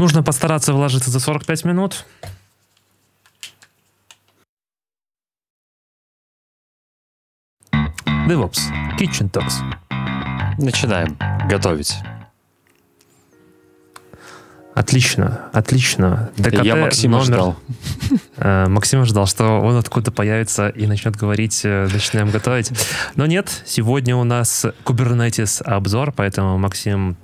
Нужно постараться вложиться за 45 минут. DevOps. Kitchen Talks. Начинаем готовить. Отлично, отлично. ДКТ Я Максима номер... ждал. Э, Максима ждал, что он откуда появится и начнет говорить, э, начинаем готовить. Но нет, сегодня у нас Kubernetes обзор, поэтому Максим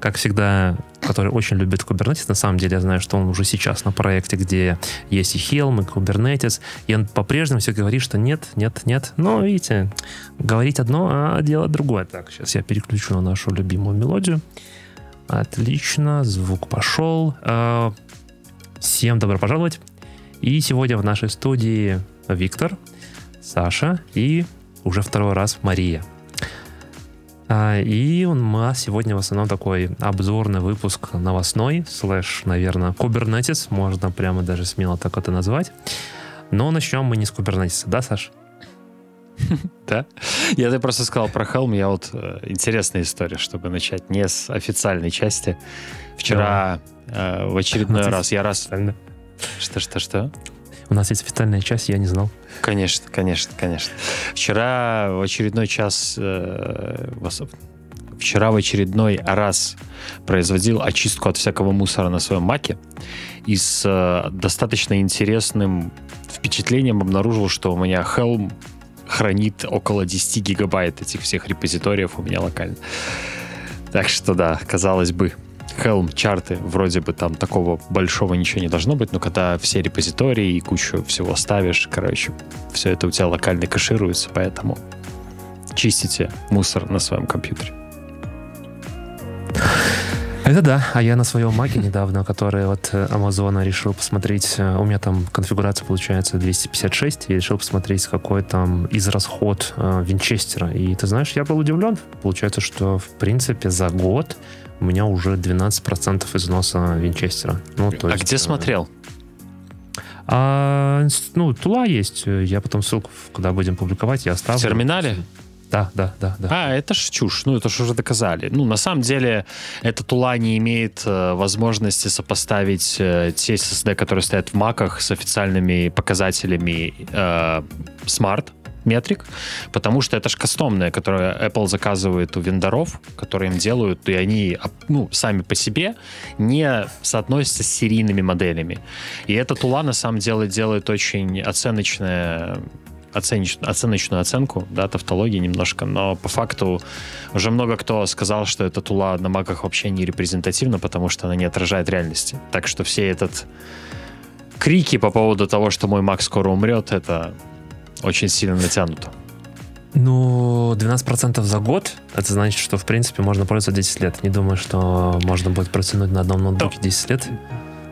как всегда, который очень любит Kubernetes. На самом деле, я знаю, что он уже сейчас на проекте, где есть и Helm, и Kubernetes. И он по-прежнему все говорит, что нет, нет, нет. Но, видите, говорить одно, а делать другое. Так, сейчас я переключу на нашу любимую мелодию. Отлично, звук пошел. А, всем добро пожаловать. И сегодня в нашей студии Виктор, Саша и уже второй раз Мария. А, и у нас сегодня в основном такой обзорный выпуск новостной, слэш, наверное, Kubernetes, можно прямо даже смело так это назвать. Но начнем мы не с Kubernetes, да, Саш? Да? Я ты просто сказал про Helm, я вот э, интересная история, чтобы начать не с официальной части. Вчера э, в очередной раз я раз... Что-что-что? У нас есть официальная часть, я не знал. Конечно, конечно, конечно. Вчера в очередной час, э, вчера в очередной раз производил очистку от всякого мусора на своем маке и с э, достаточно интересным впечатлением обнаружил, что у меня Helm хранит около 10 гигабайт этих всех репозиториев у меня локально. Так что да, казалось бы, Helm чарты, вроде бы там такого большого ничего не должно быть, но когда все репозитории и кучу всего ставишь, короче, все это у тебя локально кэшируется, поэтому чистите мусор на своем компьютере. Это да, а я на своем маке недавно, который от Амазона решил посмотреть, э, у меня там конфигурация получается 256, я решил посмотреть, какой там израсход э, Винчестера. И ты знаешь, я был удивлен. Получается, что в принципе за год у меня уже 12% износа Винчестера. Ну, то а есть, где э, смотрел? А, ну, тула есть. Я потом ссылку, когда будем публиковать, я оставлю. В терминале? Да, да, да, да. А, это ж чушь. Ну, это ж уже доказали. Ну, на самом деле, эта тула не имеет э, возможности сопоставить э, те SSD, которые стоят в маках, с официальными показателями э, Smart метрик, потому что это же кастомное, которое Apple заказывает у вендоров, которые им делают, и они ну, сами по себе не соотносятся с серийными моделями. И эта тула на самом деле делает очень оценочное оценочную оценку, да, тавтологии немножко, но по факту уже много кто сказал, что эта тула на маках вообще не репрезентативна, потому что она не отражает реальности. Так что все этот крики по поводу того, что мой Mac скоро умрет, это очень сильно натянуто. Ну, 12% за год, это значит, что, в принципе, можно пользоваться 10 лет. Не думаю, что можно будет протянуть на одном ноутбуке 10 лет.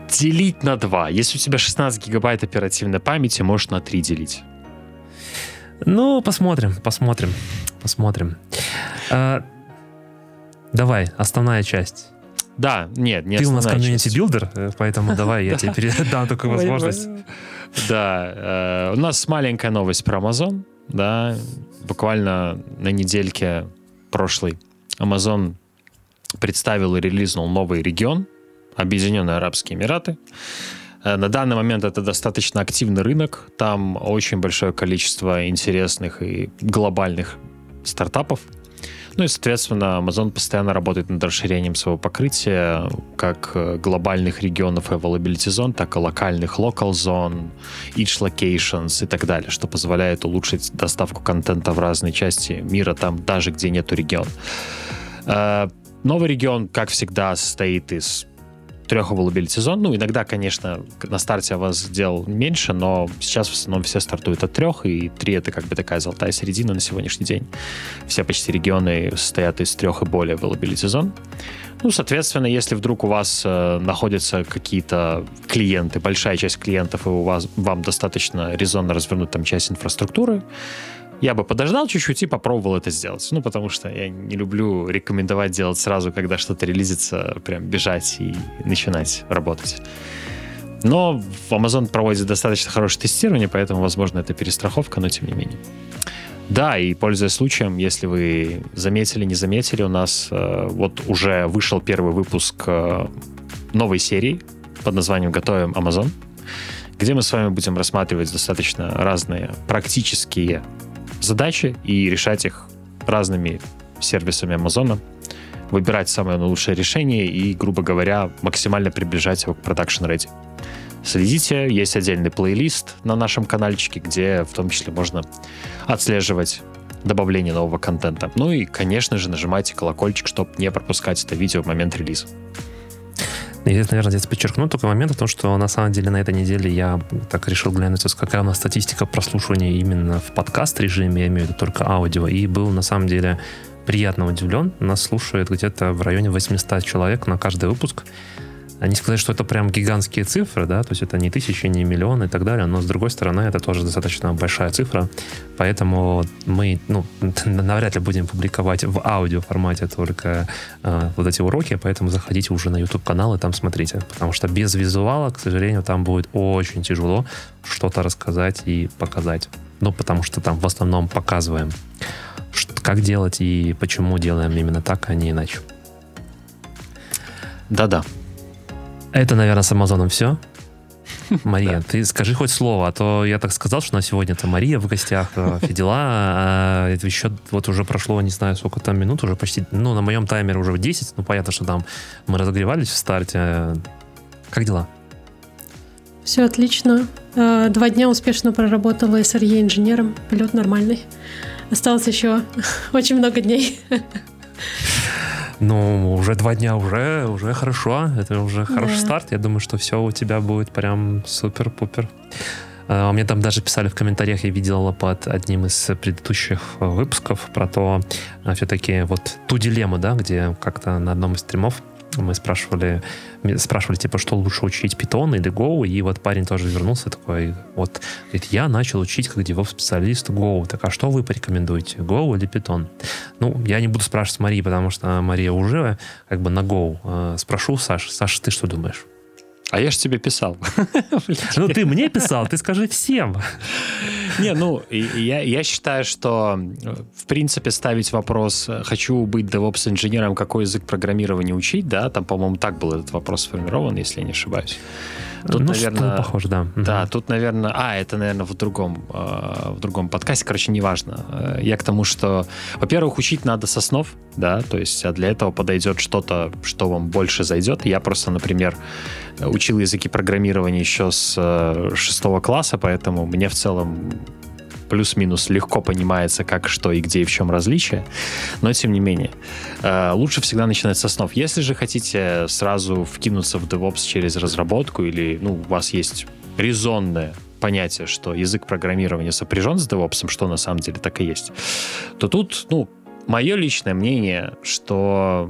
Делить на 2. Если у тебя 16 гигабайт оперативной памяти, можешь на 3 делить. Ну, посмотрим, посмотрим, посмотрим. А, давай, основная часть. Да, нет, не Ты у нас community builder, э, поэтому давай я тебе передам такую возможность. Да, э, у нас маленькая новость про Amazon. Да, буквально на недельке прошлой Amazon представил и релизнул новый регион, Объединенные Арабские Эмираты. Э, на данный момент это достаточно активный рынок. Там очень большое количество интересных и глобальных стартапов. Ну и, соответственно, Amazon постоянно работает над расширением своего покрытия как э, глобальных регионов availability zone, так и локальных local zone, each locations и так далее, что позволяет улучшить доставку контента в разные части мира, там даже где нету региона. Э, новый регион, как всегда, состоит из трех availability зон. Ну, иногда, конечно, на старте вас дел меньше, но сейчас в основном все стартуют от трех, и три это как бы такая золотая середина на сегодняшний день. Все почти регионы состоят из трех и более availability зон. Ну, соответственно, если вдруг у вас э, находятся какие-то клиенты, большая часть клиентов, и у вас, вам достаточно резонно развернуть там часть инфраструктуры, я бы подождал чуть-чуть и попробовал это сделать. Ну, потому что я не люблю рекомендовать делать сразу, когда что-то релизится, прям бежать и начинать работать. Но Amazon проводит достаточно хорошее тестирование, поэтому, возможно, это перестраховка, но тем не менее. Да, и пользуясь случаем, если вы заметили, не заметили, у нас э, вот уже вышел первый выпуск э, новой серии под названием «Готовим Amazon», где мы с вами будем рассматривать достаточно разные практические задачи и решать их разными сервисами Амазона, выбирать самое лучшее решение и, грубо говоря, максимально приближать его к продакшн ready. Следите, есть отдельный плейлист на нашем каналчике, где в том числе можно отслеживать добавление нового контента. Ну и, конечно же, нажимайте колокольчик, чтобы не пропускать это видео в момент релиза. И здесь, наверное, здесь подчеркну только момент о том, что на самом деле на этой неделе я так решил глянуть, какая у нас статистика прослушивания именно в подкаст режиме, я имею в виду только аудио, и был на самом деле приятно удивлен. Нас слушает где-то в районе 800 человек на каждый выпуск. Не сказать, что это прям гигантские цифры, да, то есть это не тысячи, не миллионы и так далее, но с другой стороны это тоже достаточно большая цифра, поэтому мы, ну, навряд ли будем публиковать в аудио формате только э, вот эти уроки, поэтому заходите уже на YouTube канал и там смотрите, потому что без визуала, к сожалению, там будет очень тяжело что-то рассказать и показать, ну, потому что там в основном показываем, как делать и почему делаем именно так, а не иначе. Да-да. Это, наверное, с Амазоном все. Мария, ты скажи хоть слово, а то я так сказал, что на сегодня это Мария в гостях, э, все дела. А это еще вот уже прошло, не знаю, сколько там минут, уже почти, ну, на моем таймере уже 10, ну, понятно, что там мы разогревались в старте. Как дела? Все отлично. Э, два дня успешно проработала SRE инженером. Полет нормальный. Осталось еще очень много дней. Ну, уже два дня уже, уже хорошо. Это уже хороший да. старт. Я думаю, что все у тебя будет прям супер-пупер. Uh, мне там даже писали в комментариях, я видел под одним из предыдущих выпусков про то, uh, все-таки вот ту дилемму, да, где как-то на одном из стримов мы спрашивали, спрашивали, типа, что лучше учить, Python или Go, и вот парень тоже вернулся такой, вот, говорит, я начал учить как DevOps-специалист Go, так а что вы порекомендуете, Go или Python? Ну, я не буду спрашивать Марии, потому что Мария уже как бы на Go. Э, спрошу Саш, Саша, ты что думаешь? А я же тебе писал. Ну, ты мне писал, ты скажи всем. Не, ну, я, я считаю, что, в принципе, ставить вопрос, хочу быть DevOps-инженером, какой язык программирования учить, да, там, по-моему, так был этот вопрос сформирован, если я не ошибаюсь. Тут, ну, наверное, похоже, да. Да, угу. тут, наверное, а, это, наверное, в другом, э, в другом подкасте, короче, неважно. Э, я к тому, что, во-первых, учить надо с основ, да, то есть, а для этого подойдет что-то, что вам больше зайдет. Я просто, например, учил языки программирования еще с э, шестого класса, поэтому мне в целом плюс-минус легко понимается, как, что и где и в чем различие, но тем не менее. Э, лучше всегда начинать с основ. Если же хотите сразу вкинуться в DevOps через разработку или ну, у вас есть резонное понятие, что язык программирования сопряжен с DevOps, что на самом деле так и есть, то тут, ну, мое личное мнение, что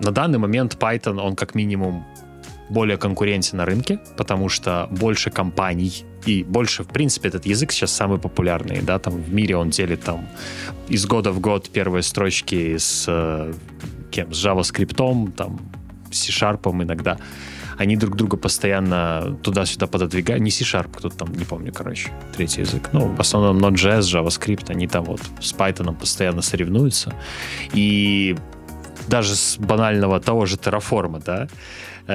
на данный момент Python, он как минимум более конкурентен на рынке, потому что больше компаний и больше, в принципе, этот язык сейчас самый популярный, да, там в мире он делит там из года в год первые строчки с э, кем, с JavaScript, там, C-Sharp иногда. Они друг друга постоянно туда-сюда пододвигают. Не C-Sharp, кто-то там, не помню, короче, третий язык. Ну, в основном Node.js, JavaScript, они там вот с Python постоянно соревнуются. И даже с банального того же Terraform, да,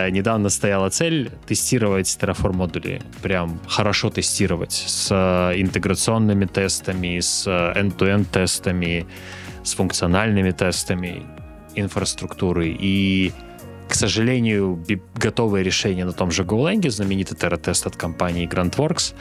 недавно стояла цель тестировать Terraform модули, прям хорошо тестировать с э, интеграционными тестами, с э, end-to-end тестами, с функциональными тестами инфраструктуры. И, к сожалению, готовое решение на том же GoLang, знаменитый терра-тест от компании GrantWorks,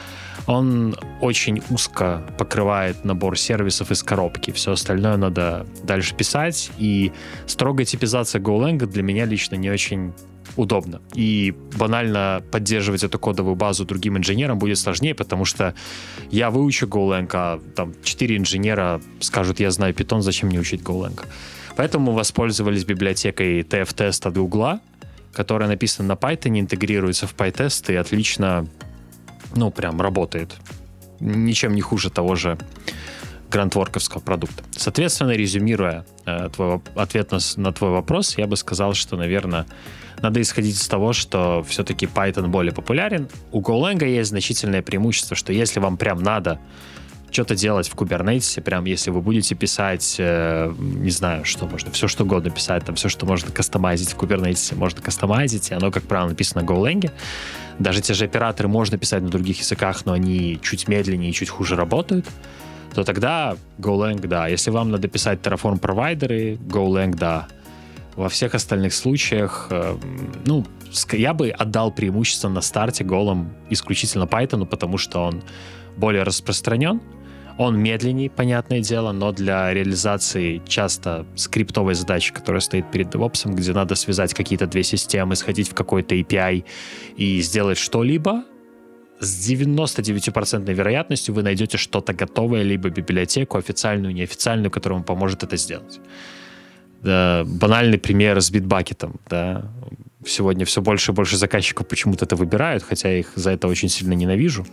он очень узко покрывает набор сервисов из коробки. Все остальное надо дальше писать. И строгая типизация GoLang для меня лично не очень удобно. И банально поддерживать эту кодовую базу другим инженерам будет сложнее, потому что я выучу Golang, а там 4 инженера скажут, я знаю Python, зачем мне учить Golang. Поэтому воспользовались библиотекой TF-тест от Google, которая написана на Python, интегрируется в PyTest и отлично, ну, прям работает. Ничем не хуже того же грантворковского продукта. Соответственно, резюмируя э, твой ответ на, на твой вопрос, я бы сказал, что, наверное, надо исходить из того, что все-таки Python более популярен. У Golang есть значительное преимущество, что если вам прям надо что-то делать в Kubernetes, прям если вы будете писать, э, не знаю, что можно, все что угодно писать, там все, что можно кастомайзить в Kubernetes, можно кастомайзить, и оно, как правило, написано на GoLang. Даже те же операторы можно писать на других языках, но они чуть медленнее и чуть хуже работают то тогда GoLang, да. Если вам надо писать Terraform провайдеры, GoLang, да. Во всех остальных случаях, э, ну, я бы отдал преимущество на старте голом исключительно Python, потому что он более распространен, он медленнее, понятное дело, но для реализации часто скриптовой задачи, которая стоит перед DevOps, где надо связать какие-то две системы, сходить в какой-то API и сделать что-либо, с 99% вероятностью вы найдете что-то готовое, либо библиотеку, официальную, неофициальную, которая вам поможет это сделать. Да, банальный пример с битбакетом. Да. Сегодня все больше и больше заказчиков почему-то это выбирают, хотя я их за это очень сильно ненавижу,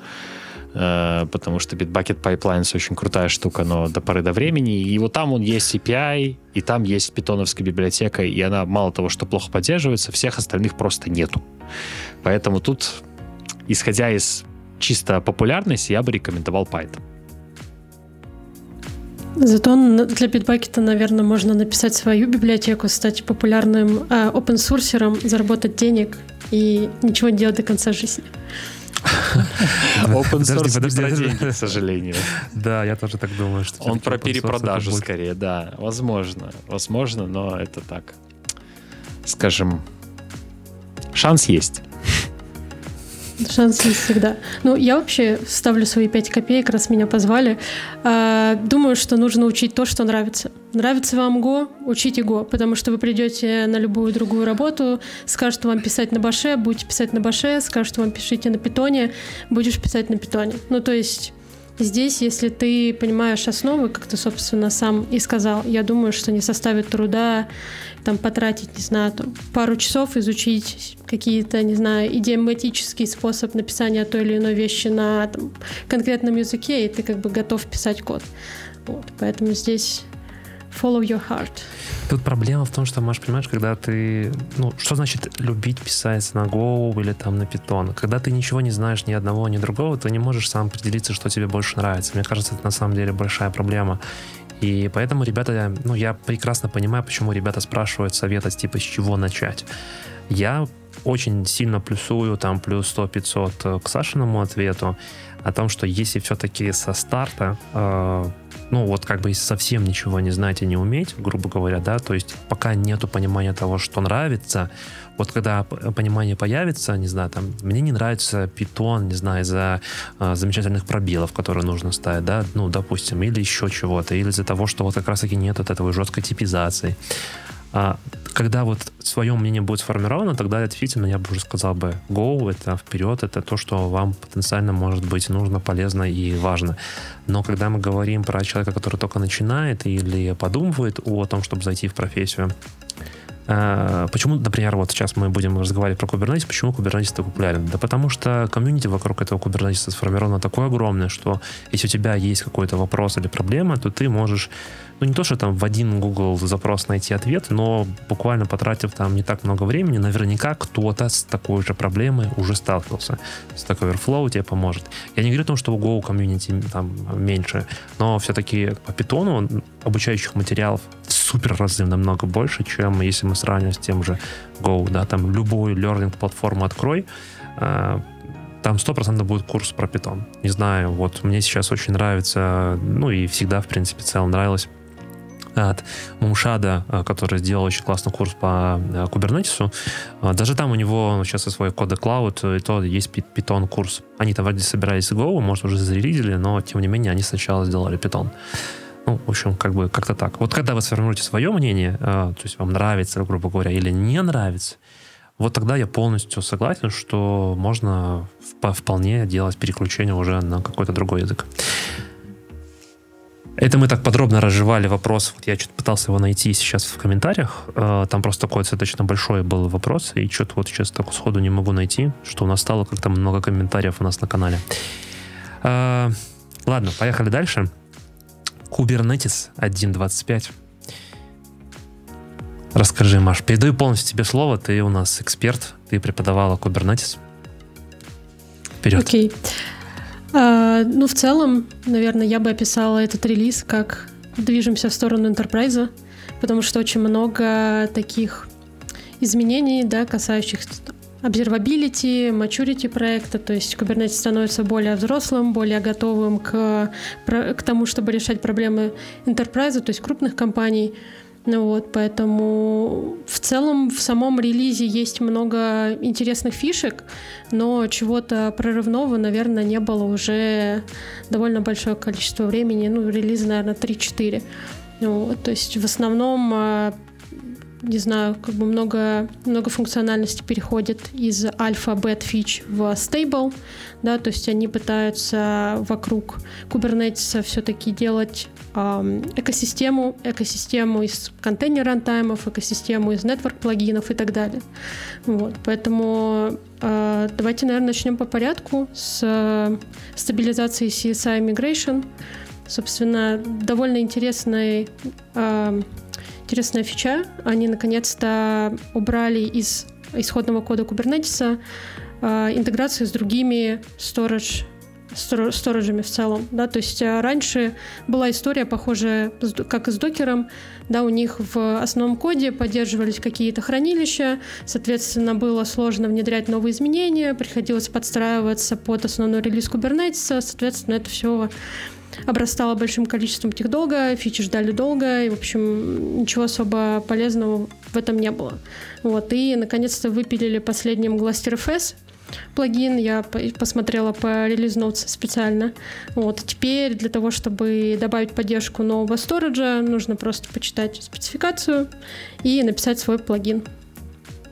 э, потому что Bitbucket Pipelines очень крутая штука, но до поры до времени. И вот там он есть API, и там есть питоновская библиотека, и она мало того, что плохо поддерживается, всех остальных просто нету. Поэтому тут исходя из чисто популярности, я бы рекомендовал Python. Зато для Bitbucket, наверное, можно написать свою библиотеку, стать популярным э, open source заработать денег и ничего не делать до конца жизни. Open source подожди, про деньги, к сожалению. Да, я тоже так думаю. что Он про перепродажу скорее, да. Возможно, возможно, но это так. Скажем, шанс есть. Шанс есть всегда. Ну, я вообще ставлю свои 5 копеек, раз меня позвали. А, думаю, что нужно учить то, что нравится. Нравится вам Го, учите Го, потому что вы придете на любую другую работу, скажут вам писать на баше, будете писать на баше, скажут вам пишите на питоне, будешь писать на питоне. Ну, то есть Здесь, если ты понимаешь основы, как ты, собственно, сам и сказал, я думаю, что не составит труда там потратить, не знаю, там, пару часов изучить какие-то, не знаю, идиоматический способ написания той или иной вещи на там, конкретном языке, и ты как бы готов писать код. Вот, поэтому здесь follow your heart. Тут проблема в том, что, можешь понимаешь, когда ты... Ну, что значит любить писать на Go или там на Python? Когда ты ничего не знаешь ни одного, ни другого, ты не можешь сам определиться, что тебе больше нравится. Мне кажется, это на самом деле большая проблема. И поэтому ребята, ну, я прекрасно понимаю, почему ребята спрашивают совета, типа, с чего начать. Я очень сильно плюсую, там, плюс 100-500 э, к Сашиному ответу о том, что если все-таки со старта э, ну вот как бы совсем ничего не знать и не уметь, грубо говоря, да, то есть пока нету понимания того, что нравится, вот когда понимание появится, не знаю, там, мне не нравится питон, не знаю, из-за э, замечательных пробелов, которые нужно ставить, да, ну, допустим, или еще чего-то, или из-за того, что вот как раз-таки нет от этого жесткой типизации. А, когда вот свое мнение будет сформировано, тогда действительно я бы уже сказал бы, go, это вперед, это то, что вам потенциально может быть нужно, полезно и важно. Но когда мы говорим про человека, который только начинает или подумывает о том, чтобы зайти в профессию, Почему, например, вот сейчас мы будем разговаривать про Kubernetes, почему Kubernetes так популярен? Да потому что комьюнити вокруг этого Kubernetes сформировано такое огромное, что если у тебя есть какой-то вопрос или проблема, то ты можешь ну не то, что там в один Google запрос найти ответ, но буквально потратив там не так много времени, наверняка кто-то с такой же проблемой уже сталкивался. Stack Overflow тебе поможет. Я не говорю о том, что у Go комьюнити там меньше, но все-таки по питону обучающих материалов в супер разы намного больше, чем если мы сравним с тем же Go, да, там любую learning платформу открой, а, там 100% будет курс про питон. Не знаю, вот мне сейчас очень нравится, ну и всегда, в принципе, целом нравилось от Мумшада, э, который сделал очень классный курс по Кубернетису. Э, даже там у него сейчас свой коды Cloud, и то есть Python курс. Они там вроде собирались Go, может, уже зарелизили, но, тем не менее, они сначала сделали Python. Ну, в общем, как бы как-то так. Вот когда вы сформируете свое мнение, э, то есть вам нравится, грубо говоря, или не нравится, вот тогда я полностью согласен, что можно вполне делать переключение уже на какой-то другой язык. Это мы так подробно разжевали вопрос. Вот я что-то пытался его найти сейчас в комментариях. Э, там просто такой достаточно большой был вопрос, и что-то вот сейчас так сходу не могу найти, что у нас стало как-то много комментариев у нас на канале. Э, ладно, поехали дальше. Kubernetes 1.25. Расскажи, Маш, передаю полностью тебе слово. Ты у нас эксперт, ты преподавала Kubernetes. Вперед. Окей. Okay. А, ну, в целом, наверное, я бы описала этот релиз как движемся в сторону enterprise, потому что очень много таких изменений, да, касающихся observability, maturity проекта, то есть Kubernetes становится более взрослым, более готовым к, к тому, чтобы решать проблемы enterprise, то есть крупных компаний. Ну вот, поэтому в целом в самом релизе есть много интересных фишек, но чего-то прорывного, наверное, не было уже довольно большое количество времени, ну, релиз, наверное, 3-4. Ну, вот, то есть в основном а, не знаю, как бы много, много функциональности переходит из альфа, бет фич в stable, да, то есть они пытаются вокруг Kubernetes все-таки делать э, экосистему, экосистему из контейнер рантаймов, экосистему из network плагинов и так далее. Вот, поэтому э, давайте, наверное, начнем по порядку с э, стабилизации CSI Migration. Собственно, довольно интересный э, интересная фича. Они наконец-то убрали из исходного кода Kubernetes э, интеграцию с другими storage сториджами в целом, да, то есть а, раньше была история похожая, как и с докером, да, у них в основном коде поддерживались какие-то хранилища, соответственно, было сложно внедрять новые изменения, приходилось подстраиваться под основной релиз Kubernetes, соответственно, это все обрастала большим количеством техдолга, фичи ждали долго, и, в общем, ничего особо полезного в этом не было. Вот, и, наконец-то, выпилили последним GlusterFS, плагин, я посмотрела по релиз notes специально. Вот. Теперь для того, чтобы добавить поддержку нового сториджа, нужно просто почитать спецификацию и написать свой плагин.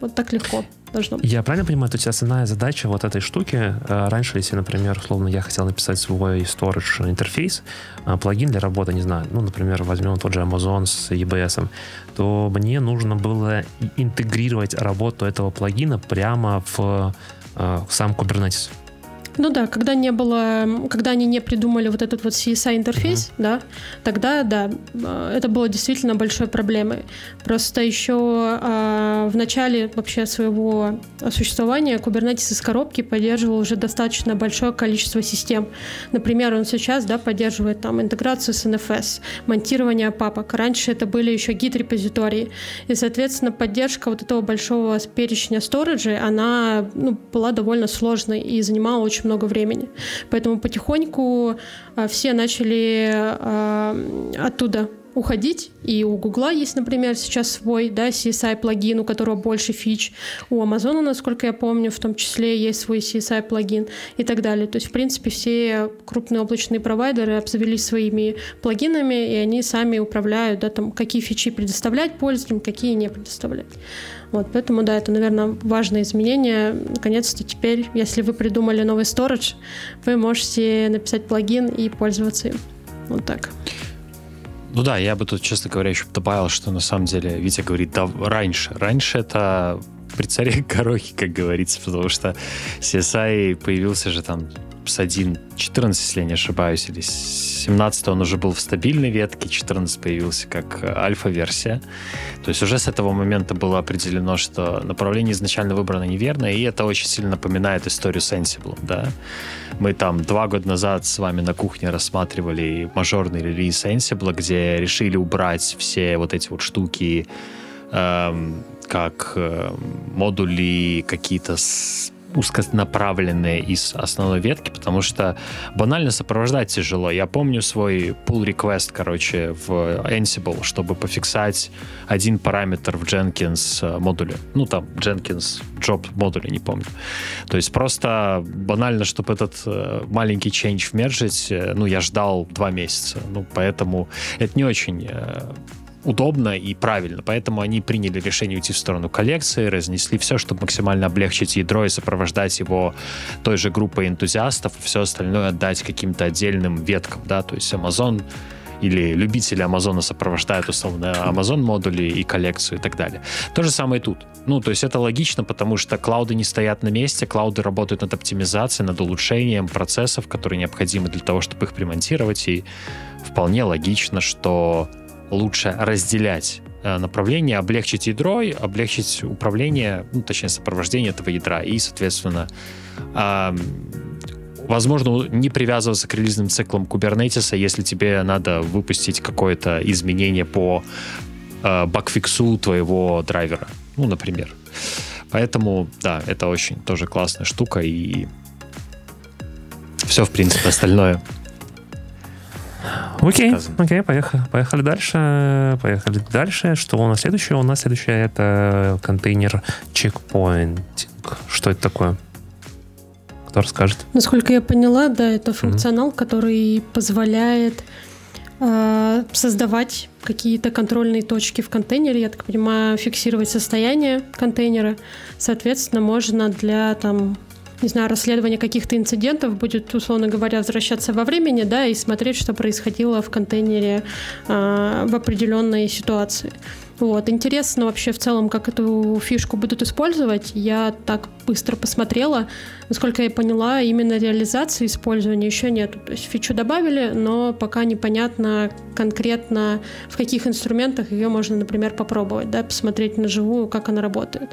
Вот так легко должно быть. Я правильно понимаю, то есть основная задача вот этой штуки, э, раньше, если, например, условно, я хотел написать свой storage интерфейс, э, плагин для работы, не знаю, ну, например, возьмем тот же Amazon с EBS, то мне нужно было интегрировать работу этого плагина прямо в, э, в сам Kubernetes. Ну да, когда не было, когда они не придумали вот этот вот CSI интерфейс, uh-huh. да, тогда да, э, это было действительно большой проблемой. Просто еще а, в начале вообще своего существования Kubernetes из коробки поддерживал уже достаточно большое количество систем. Например, он сейчас, да, поддерживает там интеграцию с NFS, монтирование папок. Раньше это были еще гид-репозитории. И, соответственно, поддержка вот этого большого перечня сториджей, она ну, была довольно сложной и занимала очень много времени. Поэтому потихоньку а, все начали а, оттуда уходить. И у Гугла есть, например, сейчас свой да, CSI-плагин, у которого больше фич. У Амазона, насколько я помню, в том числе есть свой CSI-плагин и так далее. То есть, в принципе, все крупные облачные провайдеры обзавелись своими плагинами, и они сами управляют, да, там, какие фичи предоставлять пользователям, какие не предоставлять. Вот, поэтому, да, это, наверное, важное изменение. Наконец-то теперь, если вы придумали новый storage, вы можете написать плагин и пользоваться им. Вот так. Ну да, я бы тут, честно говоря, еще добавил, что на самом деле Витя говорит, да, раньше. Раньше это при царе Горохе, как говорится, потому что CSI появился же там с 1.14, если я не ошибаюсь, или с 17 он уже был в стабильной ветке, 14 появился как альфа-версия. То есть уже с этого момента было определено, что направление изначально выбрано неверно, и это очень сильно напоминает историю Sensible, да. Мы там два года назад с вами на кухне рассматривали мажорный релиз Sensible, где решили убрать все вот эти вот штуки, эм, как э, модули какие-то с узконаправленные из основной ветки, потому что банально сопровождать тяжело. Я помню свой pull request, короче, в Ansible, чтобы пофиксать один параметр в Jenkins э, модуле. Ну, там, Jenkins job модуле, не помню. То есть просто банально, чтобы этот э, маленький change вмержить, э, ну, я ждал два месяца. Ну, поэтому это не очень удобно и правильно. Поэтому они приняли решение уйти в сторону коллекции, разнесли все, чтобы максимально облегчить ядро и сопровождать его той же группой энтузиастов, и все остальное отдать каким-то отдельным веткам, да, то есть Amazon или любители Амазона сопровождают условно Amazon модули и коллекцию и так далее. То же самое и тут. Ну, то есть это логично, потому что клауды не стоят на месте, клауды работают над оптимизацией, над улучшением процессов, которые необходимы для того, чтобы их примонтировать, и вполне логично, что лучше разделять э, направление, облегчить ядро, облегчить управление, ну, точнее, сопровождение этого ядра и, соответственно, возможно, не привязываться к релизным циклам Kubernetes, если тебе надо выпустить какое-то изменение по э, багфиксу твоего драйвера, ну, например. Поэтому, да, это очень тоже классная штука, и все, в принципе, остальное Окей, окей, поехали, поехали дальше. Поехали дальше. Что у нас следующее? У нас следующее это контейнер чекпоинтинг. Что это такое? Кто расскажет? Насколько я поняла, да, это функционал, mm-hmm. который позволяет э, создавать какие-то контрольные точки в контейнере, я так понимаю, фиксировать состояние контейнера. Соответственно, можно для там не знаю, расследование каких-то инцидентов будет, условно говоря, возвращаться во времени, да, и смотреть, что происходило в контейнере э, в определенной ситуации. Вот. Интересно вообще в целом, как эту фишку будут использовать. Я так быстро посмотрела. Насколько я поняла, именно реализации использования еще нет. То есть фичу добавили, но пока непонятно конкретно, в каких инструментах ее можно, например, попробовать, да, посмотреть на живую, как она работает.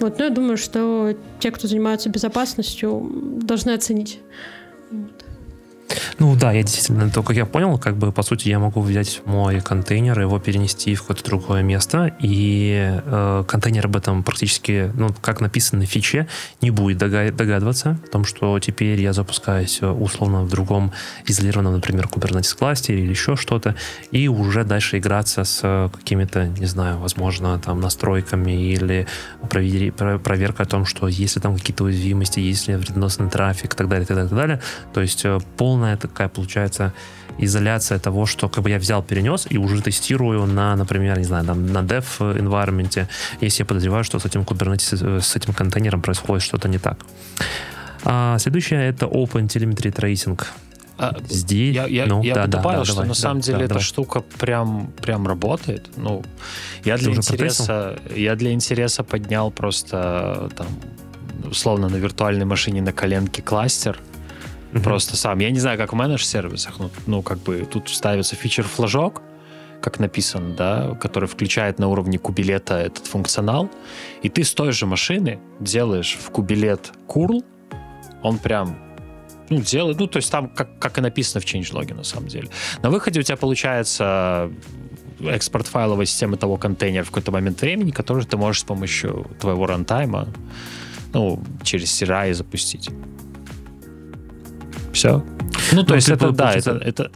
Вот. Но я думаю, что те, кто занимаются безопасностью, должны оценить. Ну да, я действительно, то, как я понял, как бы, по сути, я могу взять мой контейнер, его перенести в какое-то другое место, и э, контейнер об этом практически, ну, как написано в фиче, не будет догадываться о том, что теперь я запускаюсь э, условно в другом изолированном, например, Kubernetes кластере или еще что-то, и уже дальше играться с какими-то, не знаю, возможно, там, настройками или проверкой о том, что если там какие-то уязвимости, если вредоносный трафик и так далее, и так далее, и так далее. То есть э, полная такая получается изоляция того, что как бы я взял, перенес и уже тестирую на, например, не знаю, там, на dev environment, если я подозреваю, что с этим Kubernetes, с этим контейнером происходит что-то не так. А следующее это Open Telemetry Tracing. А, Здесь, я, я, ну, я да, добавил, да, что давай, на самом да, деле да, эта давай. штука прям, прям работает. Ну, я для интереса, я для интереса поднял просто там условно на виртуальной машине на коленке кластер, mm-hmm. просто сам. Я не знаю, как в менедж-сервисах, но ну, как бы тут ставится фичер-флажок, как написано, да, который включает на уровне кубилета этот функционал, и ты с той же машины делаешь в кубилет curl, он прям ну, делает, ну, то есть там, как, как и написано в changelog, на самом деле. На выходе у тебя получается экспорт файловой системы того контейнера в какой-то момент времени, который ты можешь с помощью твоего рантайма, ну, через CRI запустить. Все. Ну, то ну, есть это, да, это, это...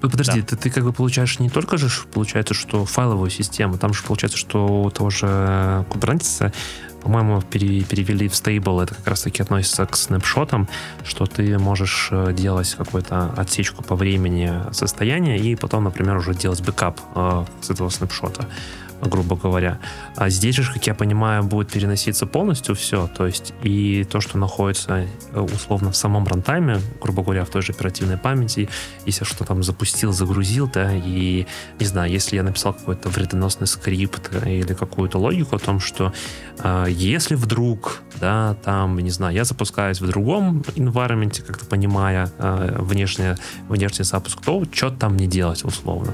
Подожди, да. ты, ты как бы получаешь не только же, получается, что файловую систему, там же получается, что у того же Kubernetes, по-моему, пере, перевели в stable, это как раз-таки относится к снапшотам, что ты можешь э, делать какую-то отсечку по времени состояния и потом, например, уже делать бэкап э, с этого снапшота грубо говоря. А здесь же, как я понимаю, будет переноситься полностью все, то есть и то, что находится э, условно в самом рантайме, грубо говоря, в той же оперативной памяти, если что там запустил, загрузил, да, и, не знаю, если я написал какой-то вредоносный скрипт или какую-то логику о том, что э, если вдруг, да, там, не знаю, я запускаюсь в другом environment, как-то понимая э, внешний, внешний запуск, то что там не делать, условно.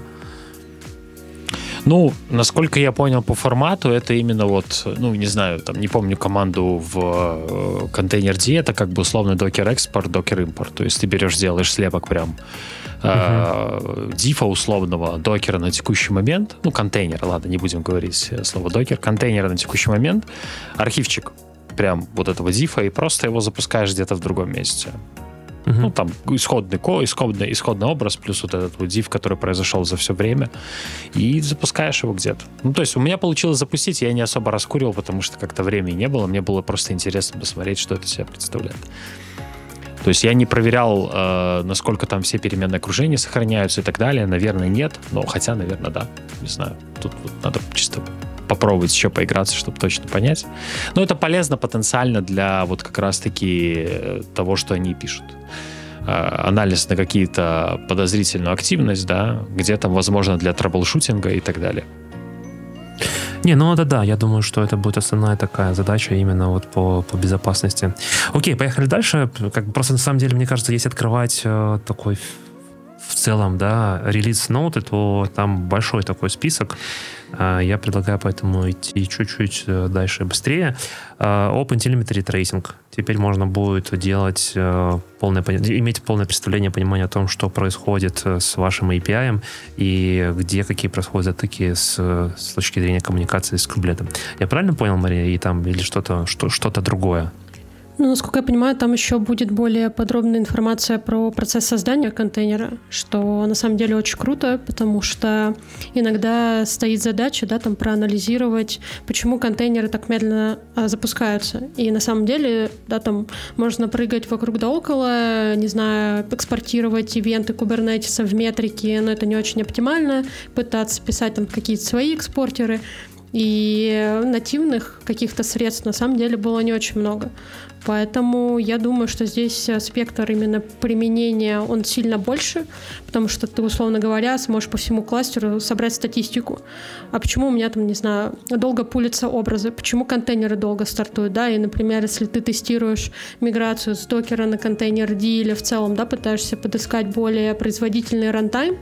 Ну, насколько я понял по формату, это именно вот, ну, не знаю, там, не помню команду в э, контейнер D, это как бы условно докер экспорт, докер импорт. То есть ты берешь, делаешь слепок прям uh-huh. э, дифа условного докера на текущий момент, ну, контейнер, ладно, не будем говорить слово докер, контейнера на текущий момент, архивчик прям вот этого дифа, и просто его запускаешь где-то в другом месте. Uh-huh. Ну, там исходный, ко, исходный, исходный образ, плюс вот этот вот div, который произошел за все время, и запускаешь его где-то. Ну, то есть у меня получилось запустить, я не особо раскуривал, потому что как-то времени не было, мне было просто интересно посмотреть, что это себя представляет. То есть я не проверял, э, насколько там все переменные окружения сохраняются и так далее. Наверное, нет. Но хотя, наверное, да. Не знаю. Тут вот надо чисто попробовать еще поиграться, чтобы точно понять. Но это полезно потенциально для вот как раз-таки э, того, что они пишут. Э, анализ на какие-то подозрительную активность, да, где там, возможно, для трэблшутинга и так далее. Не, ну это да, я думаю, что это будет основная такая задача именно вот по, по безопасности. Окей, поехали дальше. Как, просто на самом деле, мне кажется, если открывать э, такой в целом, да, релиз ноуты, то там большой такой список. А, я предлагаю поэтому идти чуть-чуть э, дальше быстрее. А, OpenTelemetry Tracing. Теперь можно будет делать э, полное, иметь полное представление, понимание о том, что происходит э, с вашим API и где какие происходят затыки с, с точки зрения коммуникации с кублетом. Я правильно понял, Мария? И там или что-то что, что-то другое? Ну, насколько я понимаю, там еще будет более подробная информация про процесс создания контейнера, что на самом деле очень круто, потому что иногда стоит задача, да, там проанализировать, почему контейнеры так медленно а, запускаются. И на самом деле, да, там можно прыгать вокруг да около, не знаю, экспортировать ивенты кубернетиса в метрике, но это не очень оптимально, пытаться писать там какие-то свои экспортеры. И нативных каких-то средств на самом деле было не очень много. Поэтому я думаю, что здесь спектр именно применения, он сильно больше, потому что ты, условно говоря, сможешь по всему кластеру собрать статистику. А почему у меня там, не знаю, долго пулятся образы, почему контейнеры долго стартуют, да, и, например, если ты тестируешь миграцию с докера на контейнер D или в целом, да, пытаешься подыскать более производительный рантайм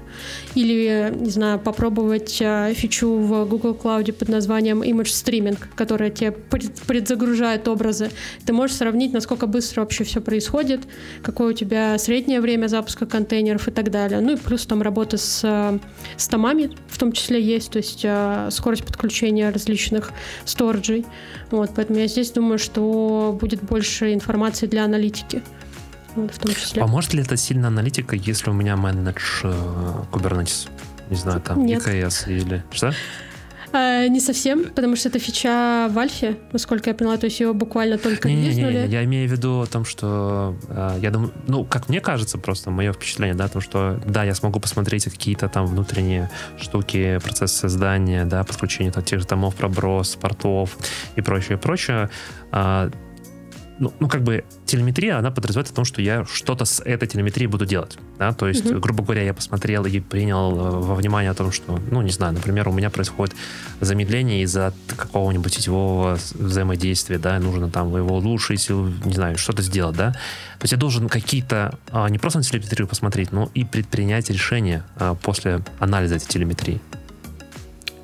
или, не знаю, попробовать а, фичу в Google Cloud под названием Image Streaming, которая тебе предзагружает образы, ты можешь сравнить, насколько быстро вообще все происходит, какое у тебя среднее время запуска контейнеров и так далее. Ну и плюс там работа с, э, с томами в том числе есть, то есть э, скорость подключения различных сториджей. Вот, поэтому я здесь думаю, что будет больше информации для аналитики. Вот, в том числе. Поможет ли это сильно аналитика, если у меня менедж э, Kubernetes? Не знаю, там Нет. EKS или что? А, не совсем, потому что это фича в Альфе, насколько я поняла, то есть его буквально только не, не, не, не, Я имею в виду о том, что э, я думаю, ну, как мне кажется, просто мое впечатление, да, о том, что да, я смогу посмотреть какие-то там внутренние штуки, процесс создания, да, подключение там, тех же томов, проброс, портов и прочее, прочее. Э, ну, ну, как бы телеметрия, она подразумевает о том, что я что-то с этой телеметрией буду делать. Да? То есть, угу. грубо говоря, я посмотрел и принял э, во внимание о том, что, ну, не знаю, например, у меня происходит замедление из-за какого-нибудь сетевого взаимодействия, да, нужно там его улучшить, не знаю, что-то сделать, да. То есть я должен какие-то, а, не просто на телеметрию посмотреть, но и предпринять решение а, после анализа этой телеметрии.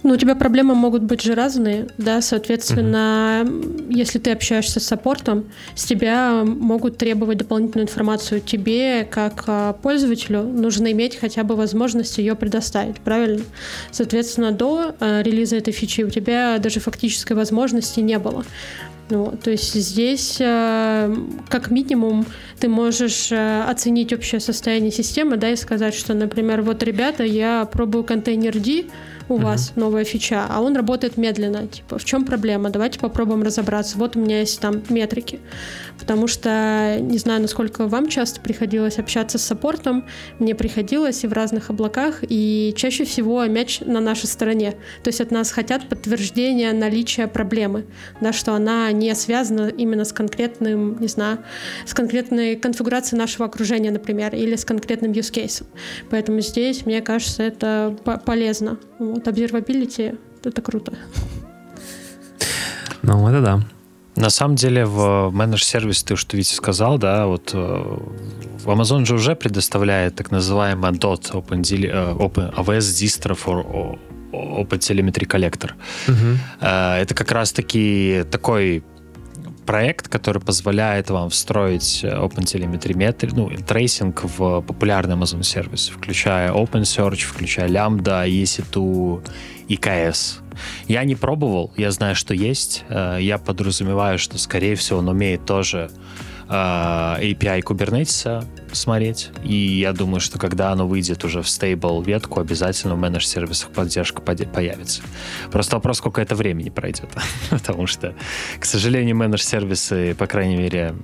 Ну, у тебя проблемы могут быть же разные, да, соответственно, mm-hmm. если ты общаешься с саппортом, с тебя могут требовать дополнительную информацию. Тебе, как а, пользователю, нужно иметь хотя бы возможность ее предоставить, правильно? Соответственно, до а, релиза этой фичи у тебя даже фактической возможности не было. Ну, то есть здесь, а, как минимум, ты можешь оценить общее состояние системы, да, и сказать, что, например, вот, ребята, я пробую контейнер D, у uh-huh. вас новая фича, а он работает медленно. Типа, в чем проблема? Давайте попробуем разобраться. Вот у меня есть там метрики. Потому что не знаю, насколько вам часто приходилось общаться с саппортом. Мне приходилось и в разных облаках, и чаще всего мяч на нашей стороне. То есть от нас хотят подтверждения наличия проблемы, да, что она не связана именно с конкретным, не знаю, с конкретной конфигурацией нашего окружения, например, или с конкретным use case. Поэтому здесь, мне кажется, это полезно. Вот, observability — это круто. Ну, это да. На самом деле в managed service, то что Витя сказал, да, вот э, в Amazon же уже предоставляет так называемый ADOT Open, э, Open AWS Distro for Open Telemetry Collector. Uh-huh. Это как раз-таки такой проект, который позволяет вам встроить OpenTelemetry метри, ну, трейсинг в популярный Amazon сервис, включая OpenSearch, включая Lambda, EC2, EKS. Я не пробовал, я знаю, что есть. Э, я подразумеваю, что, скорее всего, он умеет тоже API Kubernetes смотреть. И я думаю, что когда оно выйдет уже в стейбл ветку, обязательно в менедж-сервисах поддержка появится. Просто вопрос, сколько это времени пройдет. Потому что, к сожалению, менедж-сервисы, по крайней мере,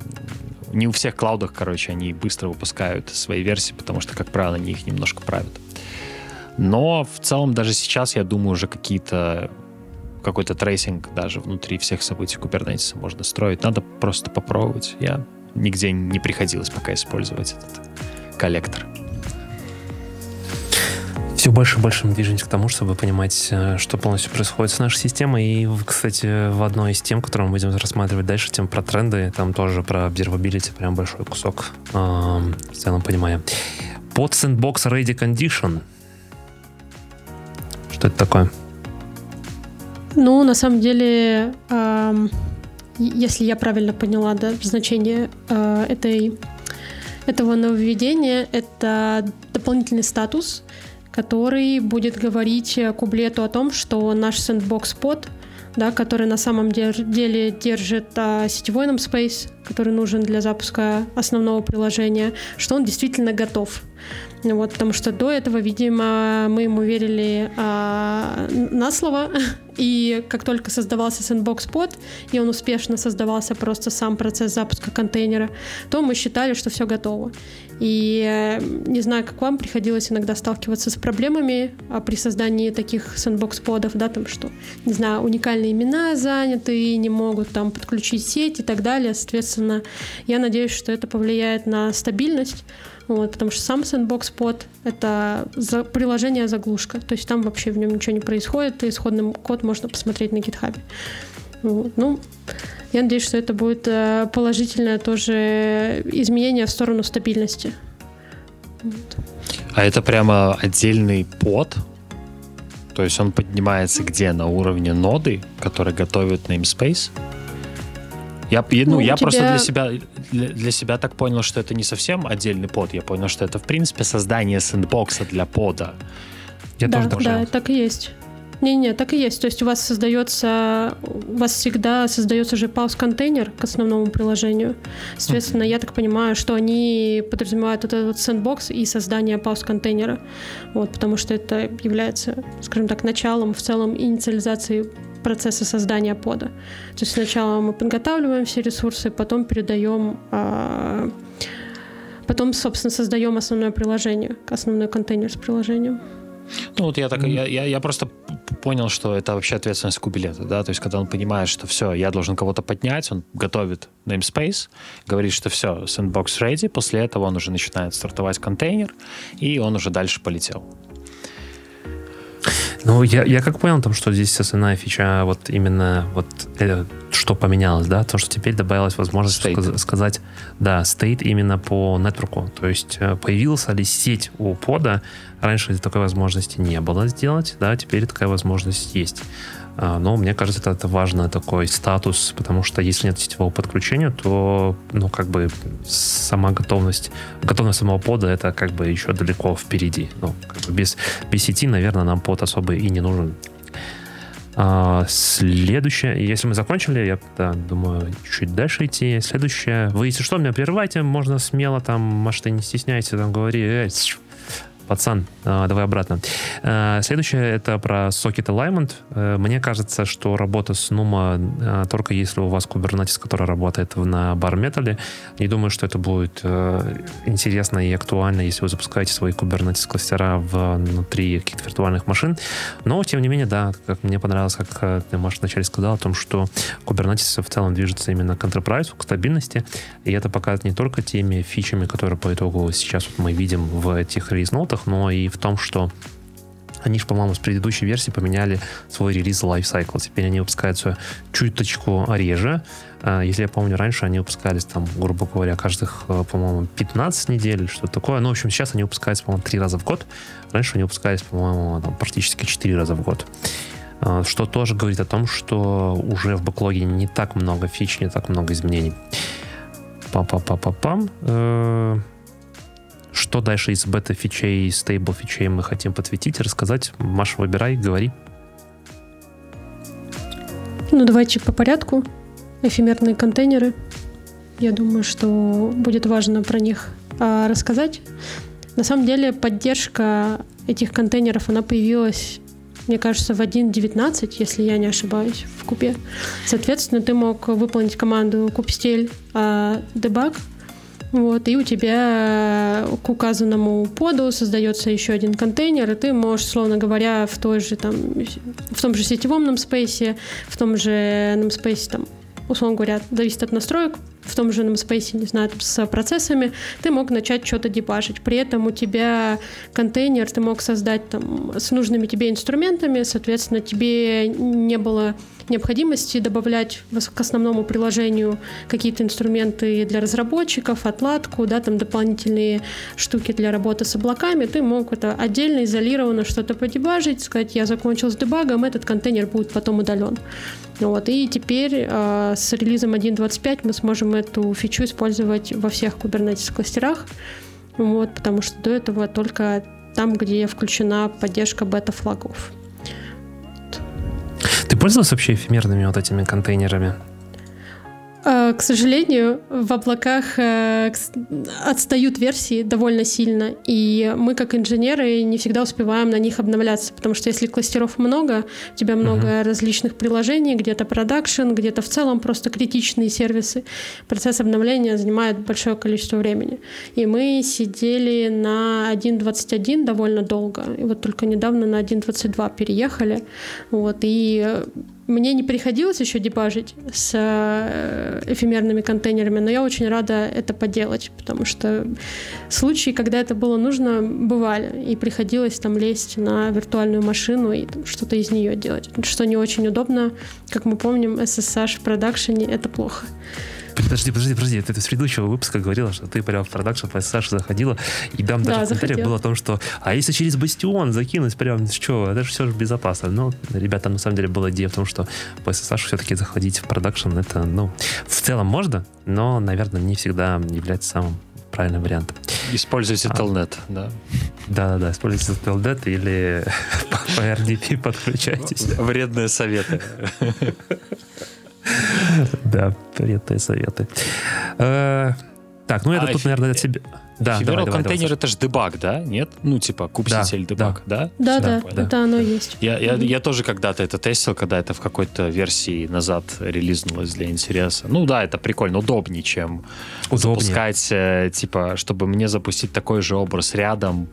не у всех клаудах, короче, они быстро выпускают свои версии, потому что, как правило, они их немножко правят. Но в целом даже сейчас, я думаю, уже какие-то какой-то трейсинг даже внутри всех событий Kubernetes можно строить. Надо просто попробовать. Я нигде не приходилось пока использовать этот коллектор. Все больше и больше мы движемся к тому, чтобы понимать, э, что полностью происходит с нашей системой. И, кстати, в одной из тем, которую мы будем рассматривать дальше, тем про тренды, там тоже про observability прям большой кусок э, в целом понимания. под Sandbox Ready Condition. Что это такое? Ну, на самом деле, эм, если я правильно поняла да, значение э, этой, этого нововведения, это дополнительный статус, который будет говорить кублету о том, что наш sandbox под да, который на самом деле держит а, сетевой namespace, который нужен для запуска основного приложения, что он действительно готов. Вот, потому что до этого, видимо, мы ему верили а, на слово, и как только создавался sandbox под, и он успешно создавался просто сам процесс запуска контейнера, то мы считали, что все готово. И э, не знаю, как вам приходилось иногда сталкиваться с проблемами а, при создании таких сэндбокс-подов, да, там что, не знаю, уникальные имена заняты, не могут там подключить сеть и так далее. Соответственно, я надеюсь, что это повлияет на стабильность, вот, потому что сам Sandbox Pod — это за, приложение заглушка, то есть там вообще в нем ничего не происходит, и исходный код можно посмотреть на GitHub. Вот, ну, я надеюсь, что это будет э, положительное тоже изменение в сторону стабильности. Вот. А это прямо отдельный под? То есть он поднимается где? На уровне ноды, который готовит namespace? Я, ну, ну я тебя... просто для себя, для, для себя так понял, что это не совсем отдельный под. Я понял, что это, в принципе, создание сэндбокса для пода. Я да, тоже да, так и есть. Не-не, так и есть. То есть у вас создается, у вас всегда создается же пауз-контейнер к основному приложению. Соответственно, mm-hmm. я так понимаю, что они подразумевают вот этот вот сэндбокс и создание пауз-контейнера. Вот, потому что это является, скажем так, началом в целом инициализации процесса создания пода. То есть сначала мы подготавливаем все ресурсы, потом передаем, а, потом, собственно, создаем основное приложение, основной контейнер с приложением. Ну вот я так, mm-hmm. я, я, я просто понял, что это вообще ответственность кубилета, да, то есть когда он понимает, что все, я должен кого-то поднять, он готовит namespace, говорит, что все, sandbox ready, после этого он уже начинает стартовать контейнер, и он уже дальше полетел. Ну, я, я как понял, там, что здесь основная фича, вот именно вот э, что поменялось, да, то, что теперь добавилась возможность сказ- сказать, да, state именно по нетворку, то есть э, появилась ли сеть у пода, раньше такой возможности не было сделать, да, теперь такая возможность есть. А, но мне кажется, это, важный такой статус, потому что если нет сетевого подключения, то, ну, как бы сама готовность, готовность самого пода, это как бы еще далеко впереди. Ну, как бы без, без сети, наверное, нам под особо и не нужен. А, следующее, если мы закончили, я да, думаю, чуть дальше идти. Следующее, вы, если что, меня прерывайте, можно смело там, может, и не стесняйтесь, там говори, э, пацан, а, давай обратно. А, следующее это про Socket Alignment. Э, мне кажется, что работа с Numa только если у вас Kubernetes, который работает на Bar Metal. Не думаю, что это будет э, интересно и актуально, если вы запускаете свои Kubernetes кластера внутри каких-то виртуальных машин. Но, тем не менее, да, как мне понравилось, как э, ты, Маша, вначале сказал о том, что Kubernetes в целом движется именно к enterprise, к стабильности, и это показывает не только теми фичами, которые по итогу сейчас вот мы видим в этих релиз-нотах, продуктах, но и в том, что они же, по-моему, с предыдущей версии поменяли свой релиз lifecycle. Теперь они выпускаются чуточку реже. А, если я помню, раньше они выпускались там, грубо говоря, каждых, э, по-моему, 15 недель что-то такое. Ну, в общем, сейчас они выпускаются, по-моему, 3 раза в год. Раньше они выпускались, по-моему, там, практически 4 раза в год. А, что тоже говорит о том, что уже в бэклоге не так много фич, не так много изменений. Па-па-па-па-пам. Что дальше из бета-фичей, стейбл-фичей мы хотим подсветить, рассказать? Маша, выбирай, говори. Ну, давайте по порядку. Эфемерные контейнеры. Я думаю, что будет важно про них а, рассказать. На самом деле поддержка этих контейнеров, она появилась, мне кажется, в 1.19, если я не ошибаюсь, в купе. Соответственно, ты мог выполнить команду kubestel а, debug, вот, и у тебя к указанному поду создается еще один контейнер, и ты можешь, словно говоря, в той же там, в том же сетевом namespace, в том же namespace, там, условно говоря, зависит от настроек, в том же namespace, не знаю, с процессами, ты мог начать что-то дебажить. При этом у тебя контейнер ты мог создать там с нужными тебе инструментами, соответственно, тебе не было необходимости добавлять к основному приложению какие-то инструменты для разработчиков, отладку, да, там дополнительные штуки для работы с облаками, ты мог это отдельно, изолированно что-то подебажить, сказать, я закончил с дебагом, этот контейнер будет потом удален. Вот, и теперь э, с релизом 1.25 мы сможем эту фичу использовать во всех Kubernetes кластерах, вот, потому что до этого только там, где включена поддержка бета-флагов. Ты пользовался вообще эфемерными вот этими контейнерами? Э, к сожалению, в облаках э, отстают версии довольно сильно, и мы, как инженеры, не всегда успеваем на них обновляться, потому что если кластеров много, у тебя много uh-huh. различных приложений, где-то продакшн, где-то в целом просто критичные сервисы, процесс обновления занимает большое количество времени. И мы сидели на 1.21 довольно долго, и вот только недавно на 1.22 переехали, вот, и мне не приходилось еще дебажить с э, эфемерными контейнерами, но я очень рада это поделать, потому что случаи, когда это было нужно, бывали, и приходилось там лезть на виртуальную машину и что-то из нее делать, что не очень удобно. Как мы помним, SSH в продакшене — это плохо. Подожди, подожди, подожди. Ты с предыдущего выпуска говорила, что ты прям в продакшн по SSH заходила, и там даже да, в комментариях было о том, что а если через бастион закинуть прям, что, это же все же безопасно. Ну, ребята, на самом деле была идея в том, что по SSH все-таки заходить в продакшн, это, ну, в целом можно, но, наверное, не всегда является самым правильным вариантом. Используйте Telnet, а, да? Да-да-да, используйте Telnet или по RDP подключайтесь. Вредные советы. Да, приятные советы. Э, так, ну это тут, наверное, от себя... Да, Феверал контейнер это же дебаг, да? Нет? Ну, типа, кубситель да, дебаг, да? Да, да, да, это оно есть. Я, я, я тоже когда-то это тестил, когда это в какой-то версии назад релизнулось для интереса. Ну да, это прикольно, удобнее, чем удобнее. запускать, э, типа, чтобы мне запустить такой же образ рядом,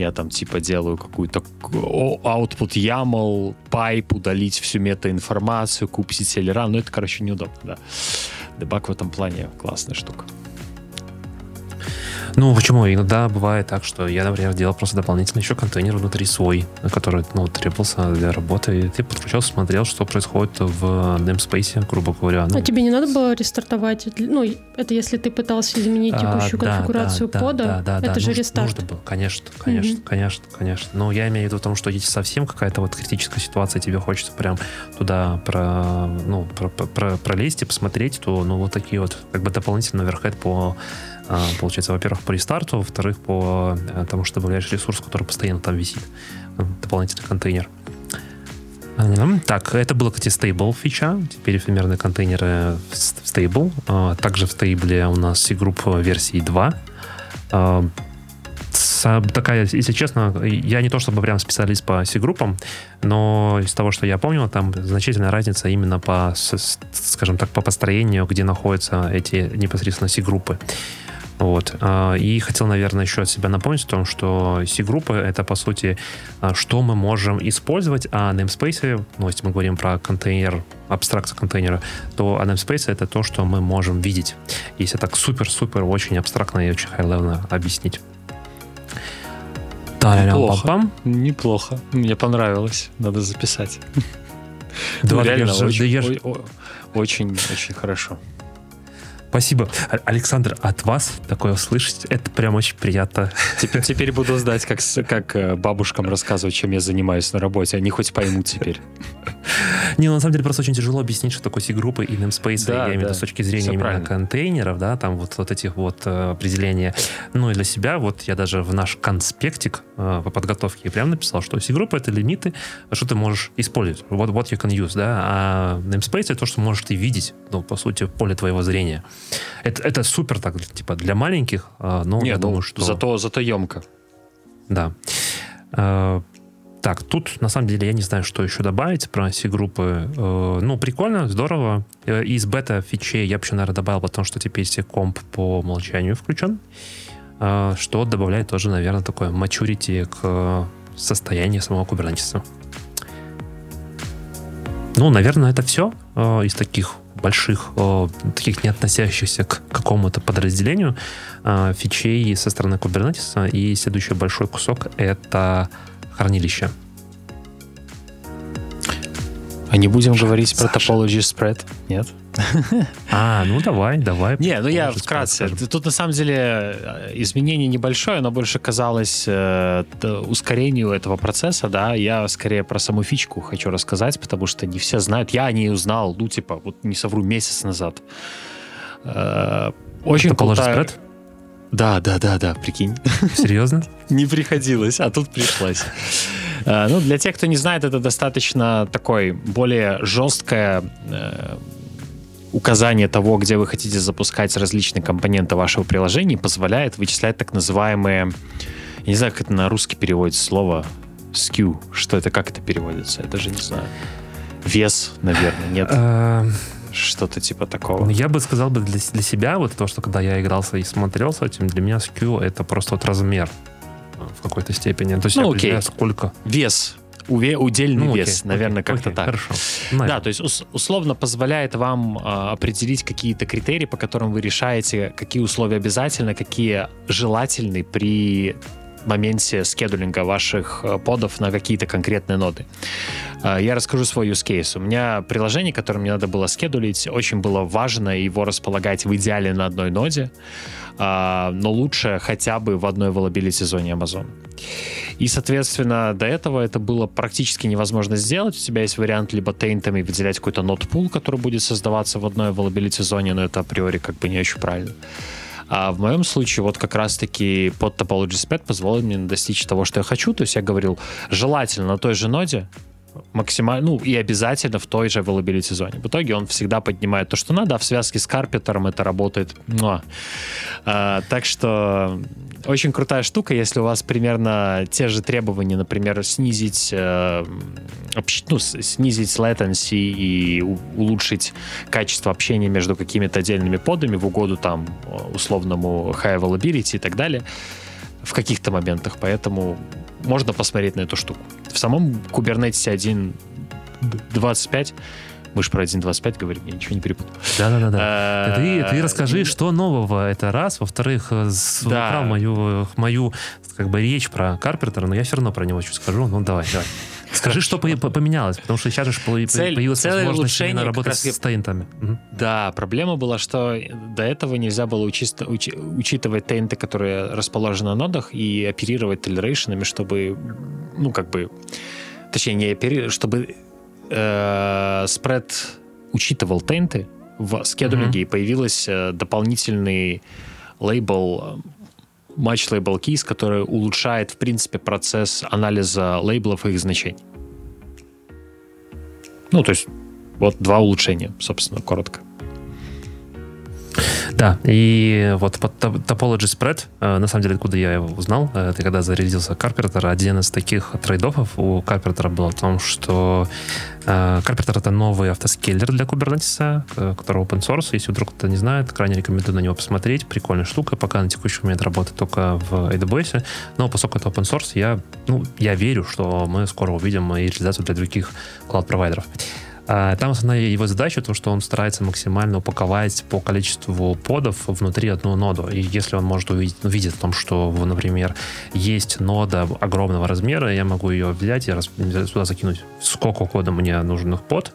я там типа делаю какую-то output YAML, pipe, удалить всю метаинформацию, купить селера. Ну, это, короче, неудобно, да. Debug в этом плане классная штука. Ну, почему? Иногда бывает так, что я, например, делал просто дополнительно еще контейнер внутри свой, который, ну, требовался для работы, и ты подключался, смотрел, что происходит в namespace, грубо говоря. Ну. А тебе не надо было рестартовать? Ну, это если ты пытался изменить текущую а, да, конфигурацию да, кода, да, да, это да, же нужно, рестарт. Нужно было, конечно, конечно, mm-hmm. конечно, конечно. Но я имею в виду в том, что если совсем какая-то вот критическая ситуация, тебе хочется прям туда про, ну, про, про, пролезть и посмотреть, то, ну, вот такие вот, как бы дополнительно оверхед по а, получается, во-первых, по рестарту, во-вторых, по э, тому, что добавляешь ресурс, который постоянно там висит, э, дополнительный контейнер. Так, это было, кстати, стейбл фича. Теперь эфемерные контейнеры в стейбл. А, также в стейбле у нас C-Group версии 2. А, такая, если честно, я не то чтобы прям специалист по C-группам, но из того, что я помню, там значительная разница именно по, скажем так, по построению, где находятся эти непосредственно C-группы. Вот. А, и хотел, наверное, еще от себя напомнить о том, что C-группы — это, по сути, а, что мы можем использовать, а namespace, ну, если мы говорим про контейнер, абстракцию контейнера, то а namespace — это то, что мы можем видеть. Если так супер-супер очень абстрактно и очень high-level объяснить. Неплохо. Неплохо. Мне понравилось. Надо записать. Да, ну, реально, очень, очень, очень хорошо. Спасибо. Александр, от вас такое услышать, это прям очень приятно. Теперь, теперь буду знать, как, как э, бабушкам рассказывать, чем я занимаюсь на работе. Они хоть поймут теперь. Не, ну, на самом деле просто очень тяжело объяснить, что такое C-группы и namespace, да, я имею в виду с точки зрения Все именно правильно. контейнеров, да, там вот, вот этих вот э, определения. Ну и для себя, вот я даже в наш конспектик э, по подготовке прям написал, что C-группа это лимиты, что ты можешь использовать. Вот what you can use, да, а namespace это то, что можешь ты видеть, ну, по сути, поле твоего зрения. Это, это супер так, типа, для маленьких, а, но Нет, я думаю, ну, что... Зато, зато емко. Да. А, так, тут на самом деле я не знаю, что еще добавить про C-группы. Э, ну, прикольно, здорово. Э, из бета-фичей я еще, наверное, добавил, потому что теперь все комп по умолчанию включен, э, что добавляет тоже, наверное, такое maturity к состоянию самого Kubernetes. Ну, наверное, это все из таких больших, таких не относящихся к какому-то подразделению фичей со стороны Kubernetes. И следующий большой кусок — это хранилище. А не будем Саша, говорить про topology spread? Нет? А, ну давай, давай. Не, ну я вкратце. Тут на самом деле э, изменение небольшое, оно больше казалось э, ускорению этого процесса, да. Я скорее про саму фичку хочу рассказать, потому что не все знают. Я о ней узнал, ну типа, вот не совру, месяц назад. Э, очень крутая... Да, да, да, да, прикинь. Серьезно? Не приходилось, а тут пришлось. Ну, для тех, кто не знает, это достаточно такой более жесткое э, указание того, где вы хотите запускать различные компоненты вашего приложения, позволяет вычислять так называемые, я не знаю, как это на русский переводится слово skew. Что это, как это переводится? Я даже не знаю. Вес, наверное, нет? Э, Что-то типа такого. Ну, я бы сказал бы для, для себя, вот то, что когда я игрался и смотрел с этим, для меня skew это просто вот размер в какой-то степени. То есть ну, окей. сколько... Вес уве, удельный ну, вес, окей, наверное, окей, как-то окей, так. Хорошо. Наверное. Да, то есть ус, условно позволяет вам э, определить какие-то критерии, по которым вы решаете, какие условия обязательны, какие желательны при моменте скедулинга ваших э, подов на какие-то конкретные ноды. Э, я расскажу свой use case. У меня приложение, которое мне надо было скедулить, очень было важно его располагать в идеале на одной ноде. А, но лучше хотя бы в одной availability зоне Amazon. И, соответственно, до этого это было практически невозможно сделать. У тебя есть вариант либо тейнтами выделять какой-то нот-пул, который будет создаваться в одной availability зоне, но это априори как бы не очень правильно. А в моем случае вот как раз-таки под Topology Spec позволил мне достичь того, что я хочу. То есть я говорил, желательно на той же ноде максимально, ну и обязательно в той же availability зоне. В итоге он всегда поднимает то, что надо, а в связке с карпетером это работает. Ну, а, так что очень крутая штука, если у вас примерно те же требования, например, снизить, э, общ, ну, снизить latency и у, улучшить качество общения между какими-то отдельными подами в угоду там условному high availability и так далее в каких-то моментах, поэтому можно посмотреть на эту штуку. В самом Kubernetes 1.25 мы же про 1.25 говорим, я ничего не перепутал. Да-да-да. А, ты, ты расскажи, что нового это раз. Во-вторых, э, да. мою, мою как бы речь про Карпентера, но я все равно про него чуть скажу. Ну, давай, давай. Скажи, что поменялось, потому что сейчас же появилась возможность именно работать с тейнтами. Да, проблема была, что до этого нельзя было учи- уч- учитывать тейнты, которые расположены на нодах, и оперировать толерейшенами, чтобы, ну, как бы, точнее, не оперировать, чтобы э, спред учитывал тейнты в скедулинге, и появился э, дополнительный лейбл Match Label Keys, который улучшает, в принципе, процесс анализа лейблов и их значений. Ну, то есть, вот два улучшения, собственно, коротко. Да, и вот под Topology Spread, э, на самом деле, откуда я его узнал, э, это когда зарядился Carpenter, один из таких трейдов у Carpenter был в том, что э, Carpenter это новый автоскейлер для Kubernetes, который open source, если вдруг кто не знает, крайне рекомендую на него посмотреть, прикольная штука, пока на текущий момент работает только в AWS, но поскольку это open source, я, ну, я верю, что мы скоро увидим и реализацию для других клауд-провайдеров. А, там основная его задача, то, что он старается максимально упаковать по количеству подов внутри одну ноду. И если он может увидеть, увидеть о том, что, например, есть нода огромного размера, я могу ее взять и сюда закинуть сколько кода мне нужных под,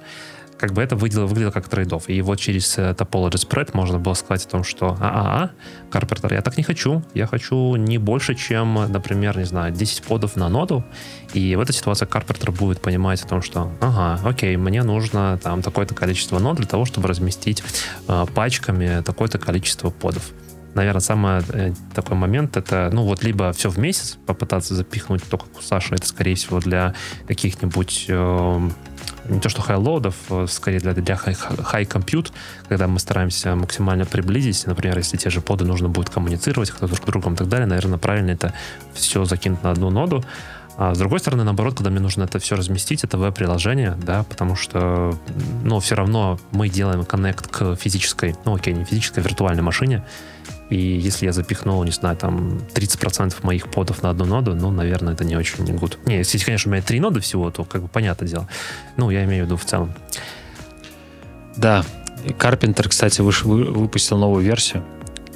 как бы это выглядело, выглядело как трейдов. И вот через э, Topology Spread можно было сказать о том, что а-а-а, Karpenter, я так не хочу. Я хочу не больше, чем, например, не знаю, 10 подов на ноду. И в этой ситуации Karpenter будет понимать о том, что ага, окей, мне нужно там такое-то количество нод для того, чтобы разместить э, пачками такое-то количество подов наверное, самый э, такой момент это, ну, вот либо все в месяц попытаться запихнуть, то, как у Саши, это, скорее всего, для каких-нибудь э, не то что high-load ов, а скорее для, для high-compute, когда мы стараемся максимально приблизить, например, если те же поды нужно будет коммуницировать кто друг с другом и так далее, наверное, правильно это все закинуть на одну ноду. А с другой стороны, наоборот, когда мне нужно это все разместить, это веб-приложение, да, потому что, ну, все равно мы делаем коннект к физической, ну, окей, не физической, а виртуальной машине, и если я запихнул, не знаю, там 30% моих подов на одну ноду, ну, наверное, это не очень good. Не, если, конечно, у меня три ноды всего, то как бы понятное дело. Ну, я имею в виду в целом. Да, Carpenter, кстати, выш, вы, выпустил новую версию,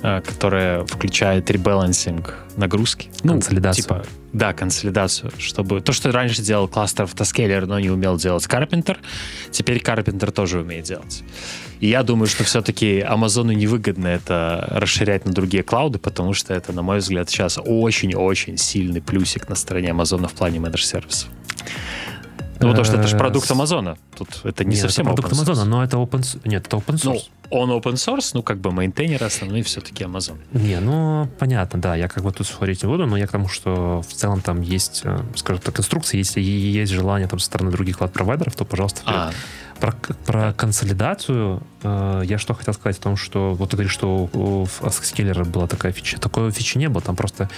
которая включает ребалансинг нагрузки. Ну, консолидацию. Типа, да, консолидацию, чтобы то, что раньше делал кластер автоскейлер, но не умел делать Carpenter, теперь Carpenter тоже умеет делать. И я думаю, что все-таки Амазону невыгодно это расширять на другие клауды, потому что это, на мой взгляд, сейчас очень-очень сильный плюсик на стороне Амазона в плане менедж-сервисов. Ну, потому что это же э, продукт Амазона. Тут это не Нет, совсем это продукт Амазона, но это open Нет, это open source. Ну, он open source, ну, как бы мейнтейнеры основные все-таки Amazon. Не, ну, понятно, да. Я как бы тут спорить не буду, но я к тому, что в целом там есть, э, скажем так, инструкции, если есть желание там со стороны других клад-провайдеров, то, пожалуйста, а. Про, про консолидацию э, я что хотел сказать о том, что вот ты говоришь, что у, у Ask была такая фича. Такой фичи не было. Там просто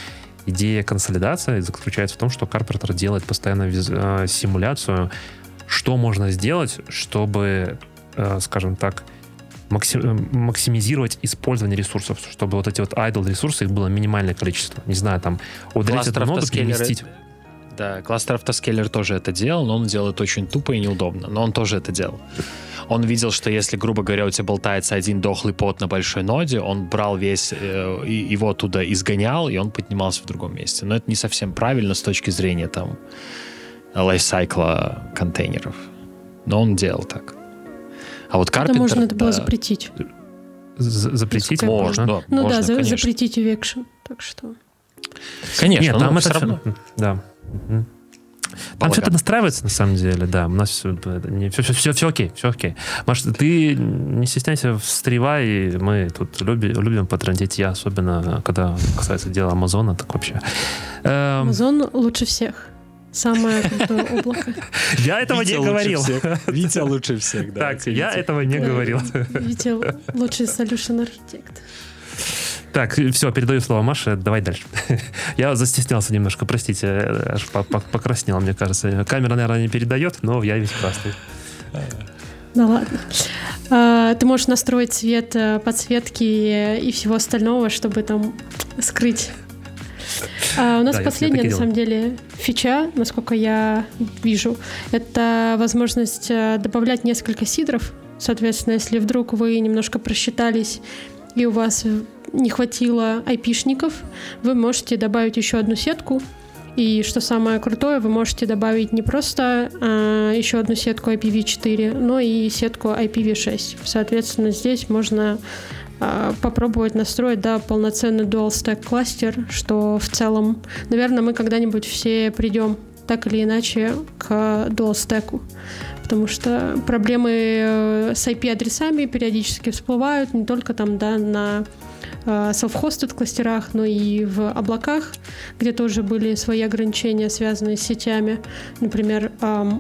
идея консолидации заключается в том, что Carpenter делает постоянно виз, э, симуляцию, что можно сделать, чтобы, э, скажем так, максимизировать использование ресурсов, чтобы вот эти вот idle ресурсы, их было минимальное количество. Не знаю, там удалить эту ноду, переместить. Да, кластер автоскейлер тоже это делал, но он делает очень тупо и неудобно. Но он тоже это делал. Он видел, что если, грубо говоря, у тебя болтается один дохлый пот на большой ноде, он брал весь, э, его оттуда изгонял, и он поднимался в другом месте. Но это не совсем правильно с точки зрения там лайфсайкла контейнеров. Но он делал так. А вот Carpenter... Это можно это было запретить. запретить? Можно, да, Ну можно, да, за, запретить eviction. Так что... Конечно, Нет, там это все равно... Да. Угу. Там все это настраивается, на самом деле, да. У нас все, все, все, все, все окей, все окей. Маш, ты не стесняйся, встревай, мы тут любим, любим потрандить, я особенно, когда касается дела Амазона, так вообще. Эм, Амазон лучше всех. Самое крутое облако. Я этого не говорил. Витя лучше всех, да. Так, я этого не говорил. Витя лучший solution архитект. Так, все, передаю слово Маше, давай дальше. я застеснялся немножко, простите, аж покраснел, мне кажется. Камера, наверное, не передает, но я весь красный. Ну ладно. А, ты можешь настроить цвет э, подсветки и всего остального, чтобы там скрыть. А у нас да, последняя, на самом деле, фича, насколько я вижу, это возможность э, добавлять несколько сидров. Соответственно, если вдруг вы немножко просчитались и у вас не хватило айпишников, вы можете добавить еще одну сетку. И что самое крутое, вы можете добавить не просто а, еще одну сетку IPv4, но и сетку IPv6. Соответственно, здесь можно а, попробовать настроить да, полноценный dual stack кластер, что в целом, наверное, мы когда-нибудь все придем так или иначе к dual stack потому что проблемы э, с IP-адресами периодически всплывают не только там, да, на self-hosted кластерах, но и в облаках, где тоже были свои ограничения, связанные с сетями. Например,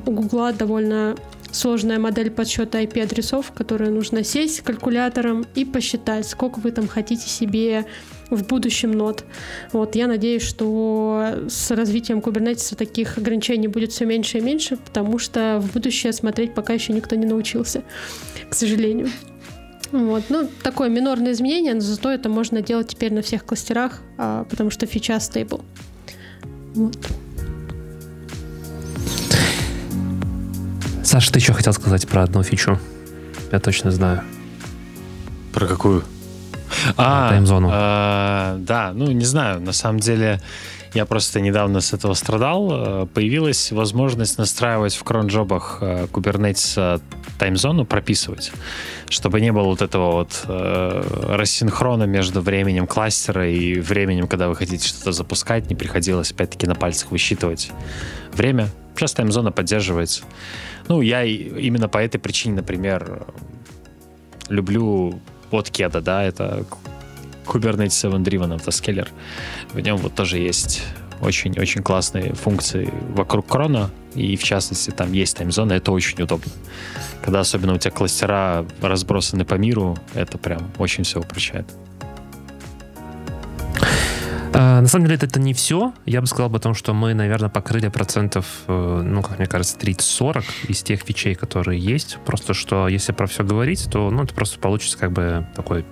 у Гугла довольно сложная модель подсчета IP-адресов, которую нужно сесть калькулятором и посчитать, сколько вы там хотите себе в будущем нод. Вот, я надеюсь, что с развитием Kubernetes таких ограничений будет все меньше и меньше, потому что в будущее смотреть пока еще никто не научился, к сожалению. Вот. Ну, такое минорное изменение, но зато это можно делать теперь на всех кластерах, а, потому что фича стейбл. Вот. Саша, ты еще хотел сказать про одну фичу? Я точно знаю. Про какую? А, таймзону. А, да, ну не знаю, на самом деле я просто недавно с этого страдал. Э, появилась возможность настраивать в кронджобах э, Kubernetes э, таймзону, прописывать, чтобы не было вот этого вот рассинхрона между временем кластера и временем, когда вы хотите что-то запускать, не приходилось опять-таки на пальцах высчитывать время. Сейчас таймзона поддерживается. Ну, я именно по этой причине, например, люблю от Кеда, да, это Kubernetes Event Driven автоскейлер. В нем вот тоже есть очень-очень классные функции вокруг крона, и в частности там есть таймзона, это очень удобно. Когда особенно у тебя кластера разбросаны по миру, это прям очень все упрощает. А, на самом деле это не все. Я бы сказал бы о том, что мы, наверное, покрыли процентов, э, ну, как мне кажется, 30-40 из тех фичей, которые есть. Просто что, если про все говорить, то, ну, это просто получится как бы такой,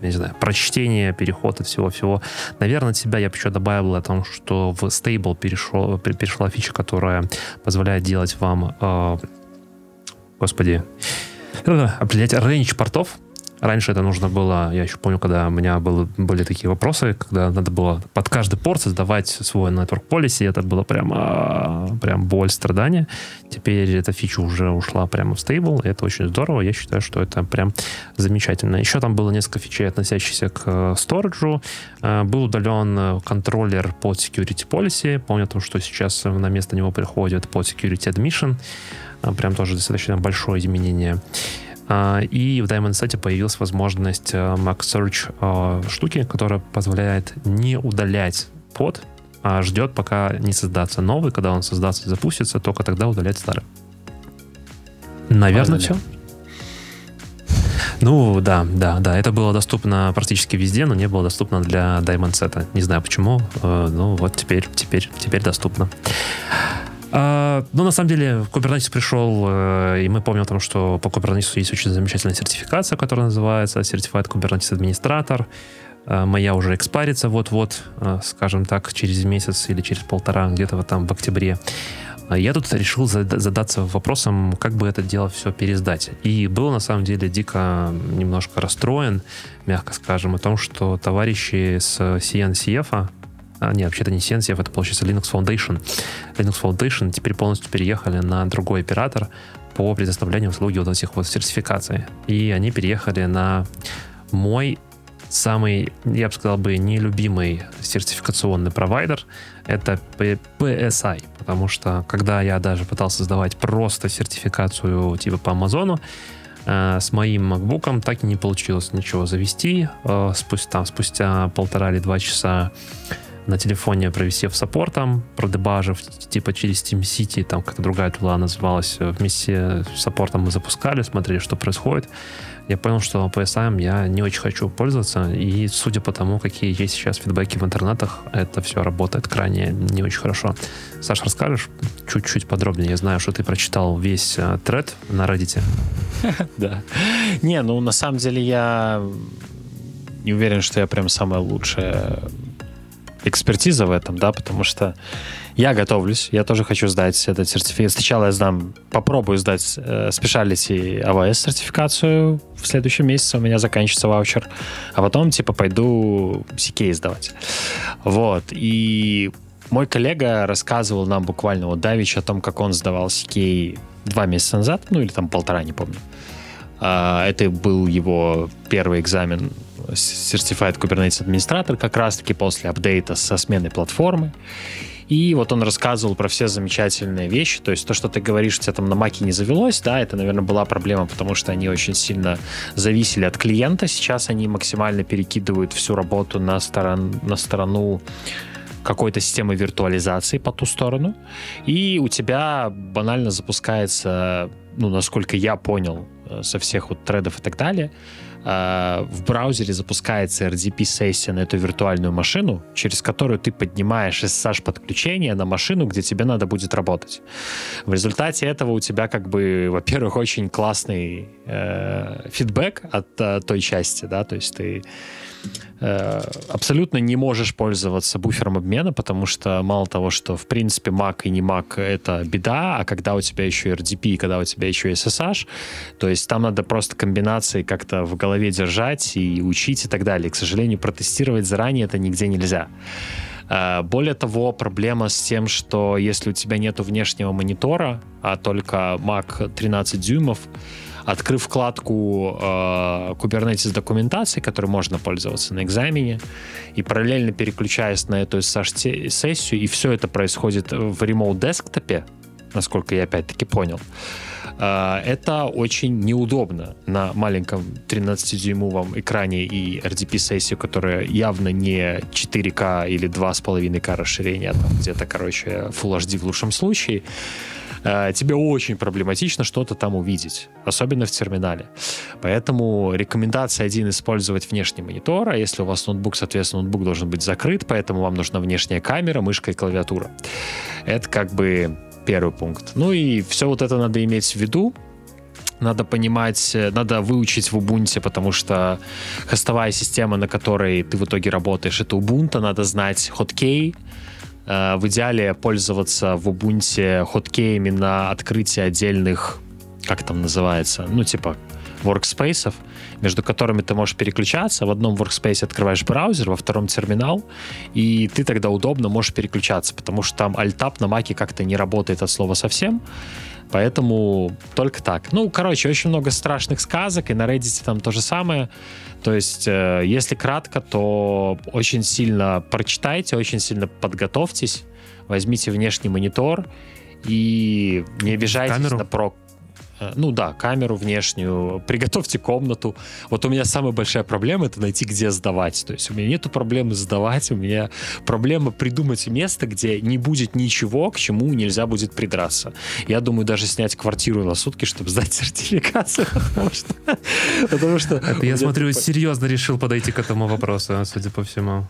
не знаю, прочтение, переход от всего-всего. Наверное, от себя я бы еще добавил о том, что в Stable перешел, перешла фича, которая позволяет делать вам, э, господи, определять range портов, Раньше это нужно было, я еще помню, когда у меня было, были такие вопросы, когда надо было под каждый порт создавать свой network policy, это было прям, прям боль, страдания. Теперь эта фича уже ушла прямо в стейбл, это очень здорово, я считаю, что это прям замечательно. Еще там было несколько фичей, относящихся к сториджу. Э, был удален контроллер под security policy, помню то, что сейчас на место него приходит под security admission, э, прям тоже достаточно большое изменение. А, и в Diamond Set появилась возможность э, Mac Search э, штуки, которая позволяет не удалять под, а ждет, пока не создастся новый. Когда он создастся и запустится, только тогда удалять старый. Наверное, все. Ну, да, да, да. Это было доступно практически везде, но не было доступно для Diamond Set. Не знаю почему. Э, ну, вот теперь, теперь, теперь доступно. А, ну, на самом деле, Kubernetes пришел, э, и мы помним о том, что по Kubernetes есть очень замечательная сертификация, которая называется Certified Kubernetes Administrator. Э, моя уже экспарится вот-вот, э, скажем так, через месяц или через полтора, где-то вот там в октябре. Я тут решил задаться вопросом, как бы это дело все пересдать. И был на самом деле дико немножко расстроен, мягко скажем, о том, что товарищи с CNCF, а, нет, вообще-то не CNCF, это получается Linux Foundation. Linux Foundation теперь полностью переехали на другой оператор по предоставлению услуги вот этих вот сертификаций. И они переехали на мой самый, я бы сказал бы, нелюбимый сертификационный провайдер — это PSI, потому что когда я даже пытался сдавать просто сертификацию типа по Амазону, э, с моим MacBook так и не получилось ничего завести. Э, спустя, там, спустя полтора или два часа на телефоне провисев саппортом, продебажив типа через City, там как другая тула называлась, вместе с саппортом мы запускали, смотрели, что происходит. Я понял, что PSM я не очень хочу пользоваться, и судя по тому, какие есть сейчас фидбэки в интернетах, это все работает крайне не очень хорошо. Саш, расскажешь чуть-чуть подробнее? Я знаю, что ты прочитал весь э, тред на Reddit. Да. Не, ну на самом деле я не уверен, что я прям самая лучшая экспертиза в этом, да, потому что я готовлюсь, я тоже хочу сдать этот сертификат. Сначала я сдам, попробую сдать э, Specialty AWS сертификацию в следующем месяце, у меня заканчивается ваучер, а потом, типа, пойду CK сдавать. Вот, и мой коллега рассказывал нам буквально вот Давич о том, как он сдавал CK два месяца назад, ну или там полтора, не помню. А, это был его первый экзамен Certified Kubernetes администратор как раз-таки после апдейта со сменой платформы. И вот он рассказывал про все замечательные вещи. То есть то, что ты говоришь, у тебя там на маке не завелось, да, это, наверное, была проблема, потому что они очень сильно зависели от клиента. Сейчас они максимально перекидывают всю работу на, сторон, на сторону какой-то системы виртуализации по ту сторону. И у тебя банально запускается, ну, насколько я понял, э, со всех вот тредов и так далее, Э, в браузере запускается RDP-сессия на эту виртуальную машину, через которую ты поднимаешь SSH-подключение на машину, где тебе надо будет работать. В результате этого у тебя как бы, во-первых, очень классный э, фидбэк от э, той части, да, то есть ты абсолютно не можешь пользоваться буфером обмена, потому что мало того, что в принципе Mac и не Mac это беда, а когда у тебя еще RDP, когда у тебя еще SSH, то есть там надо просто комбинации как-то в голове держать и учить и так далее. К сожалению, протестировать заранее это нигде нельзя. Э, более того, проблема с тем, что если у тебя нет внешнего монитора, а только Mac 13 дюймов, открыв вкладку э, Kubernetes документации, которой можно пользоваться на экзамене, и параллельно переключаясь на эту SSH-сессию, и все это происходит в remote десктопе, насколько я опять-таки понял, это очень неудобно на маленьком 13-дюймовом экране и RDP-сессию, которая явно не 4К или 2,5К расширения, а там где-то, короче, Full HD в лучшем случае. Э, тебе очень проблематично что-то там увидеть, особенно в терминале. Поэтому рекомендация один использовать внешний монитор, а если у вас ноутбук, соответственно, ноутбук должен быть закрыт, поэтому вам нужна внешняя камера, мышка и клавиатура. Это как бы первый пункт. Ну и все вот это надо иметь в виду, надо понимать, надо выучить в Ubuntu, потому что хостовая система, на которой ты в итоге работаешь, это Ubuntu, надо знать хоткей, Э, в идеале пользоваться в Ubuntu хоткеями на открытие отдельных, как там называется, ну, типа workspace, между которыми ты можешь переключаться. В одном workspace открываешь браузер, во втором терминал, и ты тогда удобно можешь переключаться, потому что там Alt-Tab на Маке как-то не работает от слова совсем. Поэтому только так. Ну, короче, очень много страшных сказок, и на Reddit там то же самое. То есть, э, если кратко, то очень сильно прочитайте, очень сильно подготовьтесь, возьмите внешний монитор и не обижайтесь Камеру? на про Э, ну да, камеру внешнюю, приготовьте комнату. Вот у меня самая большая проблема это найти, где сдавать. То есть у меня нету проблемы сдавать, у меня проблема придумать место, где не будет ничего, к чему нельзя будет придраться. Я думаю даже снять квартиру на сутки, чтобы сдать сертификацию, потому что... Потому что Это я смотрю, серьезно решил подойти к этому вопросу, судя по всему.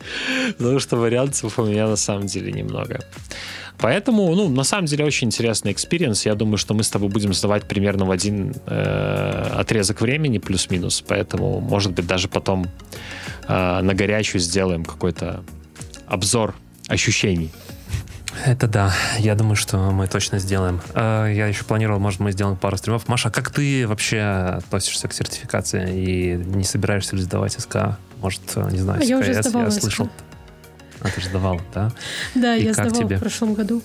Потому что вариантов у меня на самом деле немного. Поэтому, ну, на самом деле очень интересный experience. Я думаю, что мы с тобой будем сдавать примерно в один э, отрезок времени, плюс-минус. Поэтому, может быть, даже потом э, на горячую сделаем какой-то обзор ощущений. Это да, я думаю, что мы точно сделаем. А, Я еще планировал, может, мы сделаем пару стримов. Маша, как ты вообще относишься к сертификации и не собираешься ли сдавать СК? Может, не знаю, А я уже СКС, сдавала я СК. А, ты же сдавал, да? Да, И я сдавала тебе? в прошлом году.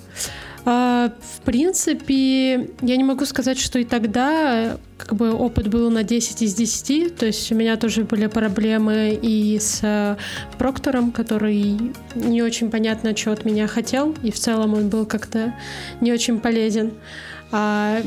А, в принципе, я не могу сказать, что и тогда как бы опыт был на 10 из 10. То есть у меня тоже были проблемы и с э, проктором, который не очень понятно, что от меня хотел. И в целом он был как-то не очень полезен. А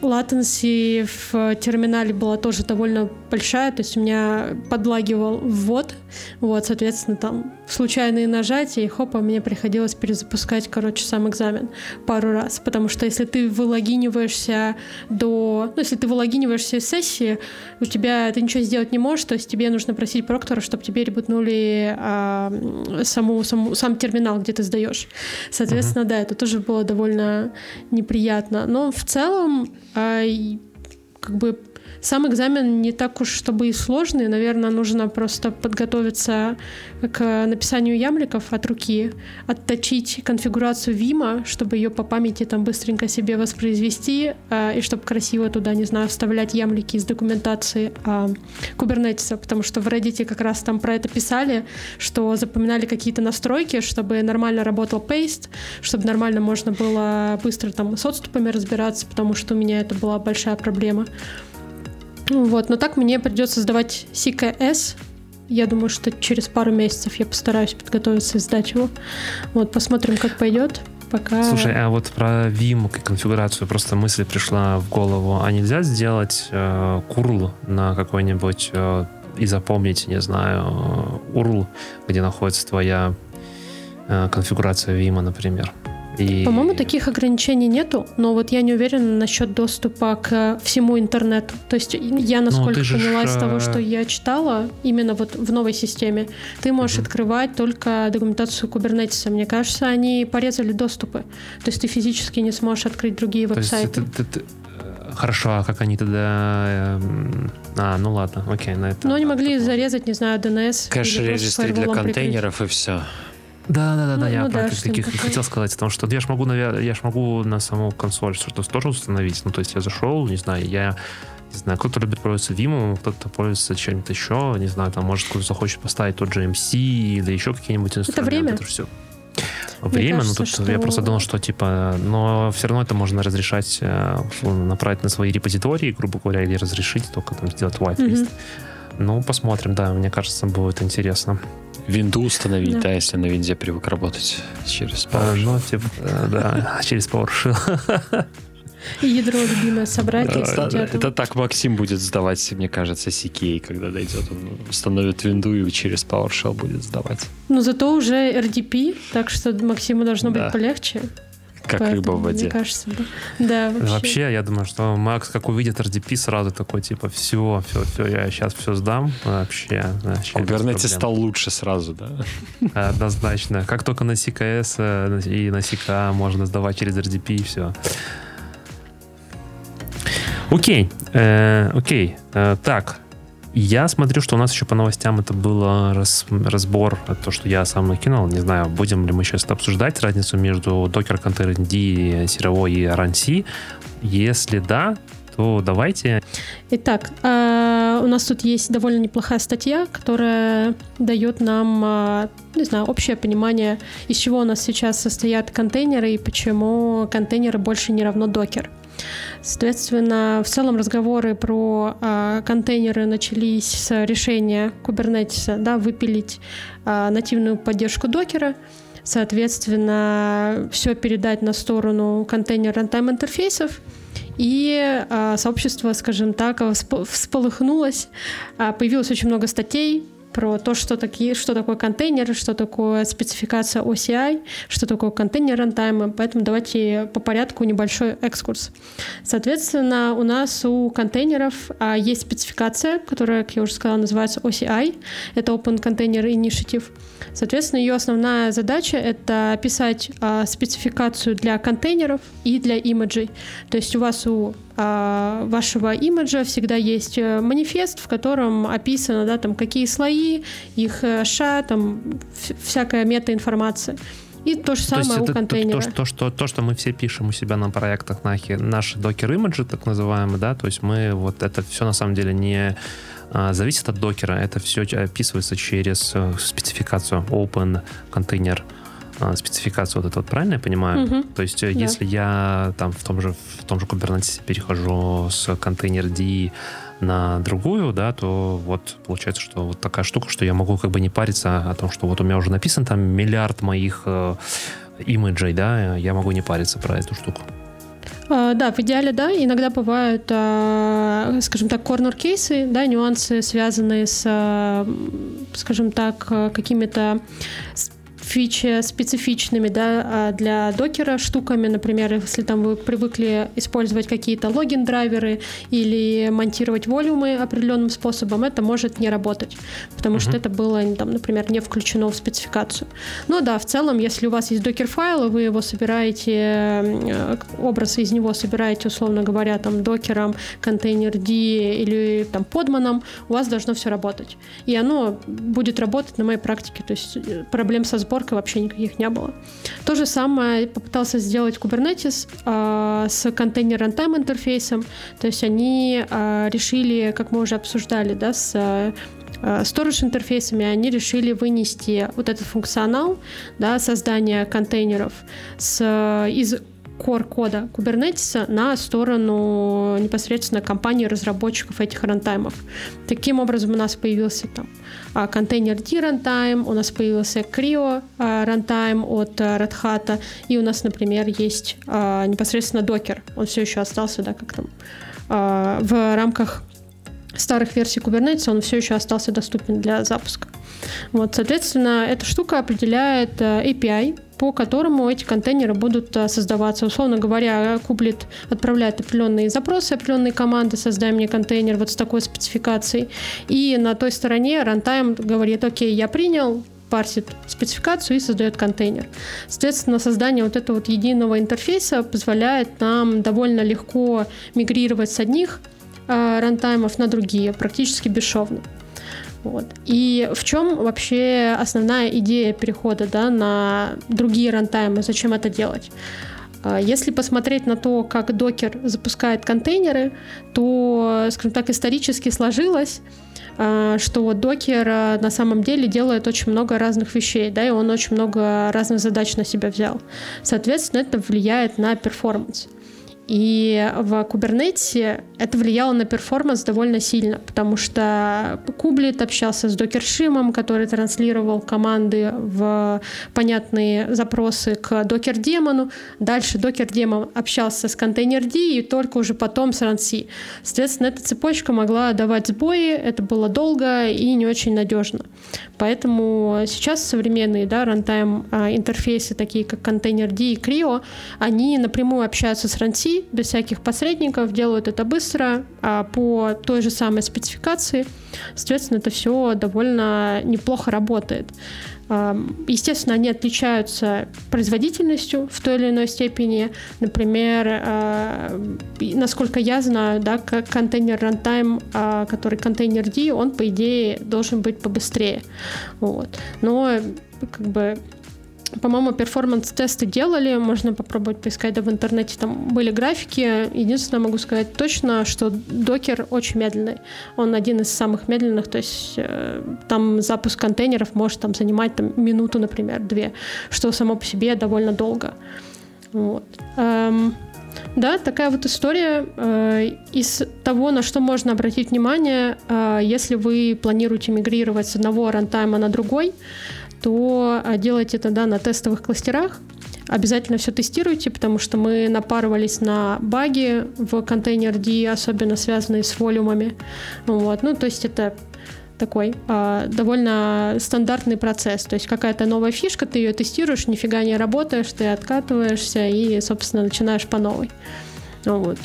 латенси в терминале была тоже довольно большая, то есть у меня подлагивал ввод, вот, соответственно, там случайные нажатия, и хопа, мне приходилось перезапускать, короче, сам экзамен пару раз, потому что если ты вылогиниваешься до... Ну, если ты вылогиниваешься из сессии, у тебя ты ничего сделать не можешь, то есть тебе нужно просить проктора, чтобы тебе ребутнули а, саму, саму, сам терминал, где ты сдаешь. Соответственно, да, это тоже было довольно неприятно. Но в целом, а, как бы сам экзамен не так уж чтобы и сложный. Наверное, нужно просто подготовиться к написанию ямликов от руки, отточить конфигурацию Вима, чтобы ее по памяти там быстренько себе воспроизвести, а, и чтобы красиво туда, не знаю, вставлять ямлики из документации кубернетиса, потому что в Reddit как раз там про это писали, что запоминали какие-то настройки, чтобы нормально работал paste, чтобы нормально можно было быстро там с отступами разбираться, потому что у меня это была большая проблема. Вот, но так мне придется сдавать CKS. Я думаю, что через пару месяцев я постараюсь подготовиться и сдать его. Вот, посмотрим, как пойдет. Пока... Слушай, а вот про Vim и конфигурацию просто мысль пришла в голову. А нельзя сделать э, курл на какой-нибудь э, и запомнить, не знаю, э, URL, где находится твоя э, конфигурация Vim, например? И... По-моему, таких ограничений нету, но вот я не уверена насчет доступа к всему интернету. То есть я, насколько Ну, ты же поняла ж, из того, э, что я читала, именно вот в новой системе, ты можешь Мгм. открывать только документацию кубернетиса. Мне кажется, они порезали доступы. То есть ты физически не сможешь открыть другие То есть веб-сайты. ты- ты- ты- э, Хорошо, а как они тогда... эм, А, ну ладно, окей, на это... Но они могли зарезать, не знаю, DNS. Кэш или просто регистри для фаерволом прикрыть. контейнеров и все. Да, да, да, да, Ну, я ну про да, таких такое. хотел сказать, потому что я ж могу, я ж могу на саму консоль что-то тоже установить. Ну, то есть я зашел, не знаю, я не знаю, кто-то любит пользоваться Vim, кто-то пользуется чем-то еще, не знаю, там, может, кто-то захочет поставить тот же MC или еще какие-нибудь инструменты. время. Это все. Время, кажется, ну тут что- я просто думал, что типа, но все равно это можно разрешать, э, направить на свои репозитории, грубо говоря, или разрешить только там сделать whitelist. Ну, посмотрим, да, мне кажется, будет интересно. Винду установить, Да. да. если на винде привык работать через А, PowerShell. ну, типа, э, да, через PowerShell. И ядро любимое собрать. Это, и кстати, это это- так Максим будет сдавать, мне кажется, CK, когда дойдет. Он установит винду и через PowerShell будет сдавать. Ну, зато уже RDP, так что Максиму должно быть Да. полегче. Как Поэтому, рыба в воде. Мне кажется, да. Да, вообще. Вообще, я думаю, что Макс, как увидит RDP, сразу такой, типа, все, все, все, я сейчас все сдам. Вообще, вообще Kubernetes стал лучше сразу, да? Однозначно. Как только на CKS э, и на CK можно сдавать через RDP, и все. Окей, э, окей. Э, так, я смотрю, что у нас еще по новостям это был раз- разбор, э, то, что я сам накинул. Не знаю, будем ли мы сейчас это обсуждать, разницу между Docker Container D, серовой и RunC. Если да, то давайте. Итак, а, у нас тут есть довольно неплохая статья, которая дает нам, а, не знаю, общее понимание, из чего у нас сейчас состоят контейнеры и почему контейнеры больше не равно докер. Соответственно, в целом разговоры про э, контейнеры начались с решения Kubernetes да, выпилить э, нативную поддержку докера. Соответственно, все передать на сторону контейнер runtime интерфейсов. И э, сообщество, скажем так, всполыхнулось. Появилось очень много статей, про то, что, такие, что такое контейнер, что такое спецификация OCI, что такое контейнер рантаймы. Поэтому давайте по порядку небольшой экскурс. Соответственно, у нас у контейнеров а, есть спецификация, которая, как я уже сказала, называется OCI. Это Open Container Initiative. Соответственно, ее основная задача — это описать а, спецификацию для контейнеров и для имиджей. То есть у вас у вашего имиджа всегда есть э, манифест, в котором описано, да, там, какие слои, их э, ша, там, всякая метаинформация. И то же самое то у контейнера. То, то, что, то, что мы все пишем у себя на проектах, нахи, наши докер-имиджи, так называемые, да, то есть мы вот это все на самом деле не а, зависит от докера, это все описывается через э, спецификацию Open а, спецификацию вот эту вот, правильно я понимаю? Угу. То есть э, да. если я там в том же в том же Kubernetes перехожу с контейнер D на другую, да, то вот получается, что вот такая штука, что я могу как бы не париться о том, что вот у меня уже написан там миллиард моих э, имиджей, да, я могу не париться про эту штуку. Uh, да, в идеале, да. Иногда бывают, uh, скажем так, корнер-кейсы, да, нюансы, связанные с, скажем так, какими-то фичи специфичными да, а для докера штуками, например, если там вы привыкли использовать какие-то логин-драйверы или монтировать волюмы определенным способом, это может не работать, потому uh-huh. что это было, там, например, не включено в спецификацию. Но да, в целом, если у вас есть докер-файл, вы его собираете, образ из него собираете, условно говоря, там, докером, контейнер D или там подманом, у вас должно все работать. И оно будет работать на моей практике, то есть э, проблем со сбором сборкой вообще никаких не было. То же самое попытался сделать Kubernetes э, с контейнер runtime интерфейсом. То есть они э, решили, как мы уже обсуждали, да, с э, storage интерфейсами, они решили вынести вот этот функционал, да, создания контейнеров с, из core кода Kubernetes на сторону непосредственно компании разработчиков этих рантаймов. Таким образом у нас появился там а, контейнер D runtime, у нас появился Creo а, runtime от а, Red Hat, и у нас, например, есть непосредственно Docker. Он все еще остался, да, как там в рамках старых версий Kubernetes он все еще остался доступен для запуска. Вот, соответственно, эта штука определяет API, по которому эти контейнеры будут э, создаваться. Условно говоря, Кублит отправляет определенные запросы, определенные команды, создай мне контейнер вот с такой спецификацией. И на той стороне рантайм говорит, окей, я принял, парсит спецификацию и создает контейнер. Соответственно, создание вот этого вот единого интерфейса позволяет нам довольно легко мигрировать с одних э, рантаймов на другие, практически бесшовно. Вот. И в чем вообще основная идея перехода да, на другие рантаймы? Зачем это делать? А, если посмотреть на то, как докер запускает контейнеры, то, скажем так, исторически сложилось, а, что Docker а, на самом деле делает очень много разных вещей, да, и он очень много разных задач на себя взял. Соответственно, это влияет на performance. И в Kubernetes это влияло на performance довольно сильно, потому что kubelet общался с dockershim ом, который транслировал команды в понятные запросы к Docker-демону. Дальше Docker-демон общался с containerd и только уже потом с RunC. Соответственно, эта цепочка могла давать сбои, это было долго и не очень надежно. Поэтому сейчас современные да, рантайм а, интерфейсы, такие как контейнер-D и Creo, они напрямую общаются с Без всяких посредников, делают это быстро, а по той же самой спецификации. Соответственно, это все довольно неплохо работает. Естественно, они отличаются производительностью в той или иной степени. Например, а, насколько я знаю, да, контейнер runtime, а, который контейнер D, он, по идее, должен быть побыстрее. Вот. Но как бы по-моему, перформанс-тесты делали, можно попробовать поискать, да, в интернете там были графики. Единственное, могу сказать точно, что докер очень медленный. Он один из самых медленных, то есть э, там запуск контейнеров может там занимать там, минуту, например, две, что само по себе довольно долго. Вот. Эм, да, такая вот история. Э, из того, на что можно обратить внимание, э, если вы планируете мигрировать с одного рантайма на другой, то а, делайте это да, на тестовых кластерах. Обязательно все тестируйте, потому что мы напарывались на баги в контейнер D, особенно связанные с волюмами. Вот. Ну, то есть это такой э, довольно стандартный процесс. То есть какая-то новая фишка, ты ее тестируешь, нифига не работаешь, ты откатываешься и, собственно, начинаешь по новой. Вот.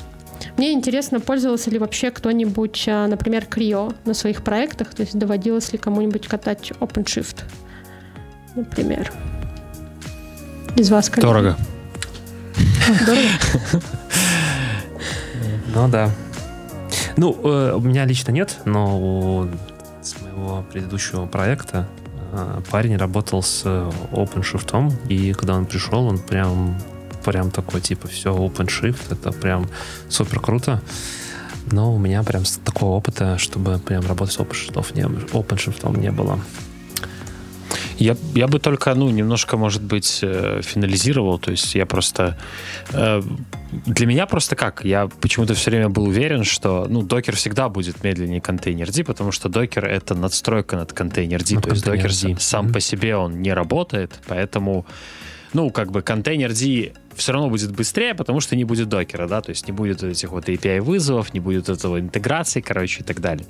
Мне интересно, пользовался ли вообще кто-нибудь, например, Creo на своих проектах, то есть доводилось ли кому-нибудь катать OpenShift например? Из вас как? Дорого. Дорого? Ну да. Ну, э, у меня лично нет, но с моего предыдущего проекта э, парень работал с OpenShift, и когда он пришел, он прям прям такой, типа, все, OpenShift, это прям супер круто. Но у меня прям такого опыта, чтобы прям работать с OpenShift не, OpenShift не было. Я, я бы только, ну, немножко, может быть, э, финализировал. То есть я просто... Э, для меня просто как? Я почему-то все время был уверен, что, ну, докер всегда будет медленнее контейнер потому что докер — это надстройка над контейнер то есть докер сам mm-hmm. по себе он не работает, поэтому ну, как бы контейнер D все равно будет быстрее, потому что не будет докера, да, то есть не будет этих вот API вызовов, не будет этого интеграции, короче, и так далее.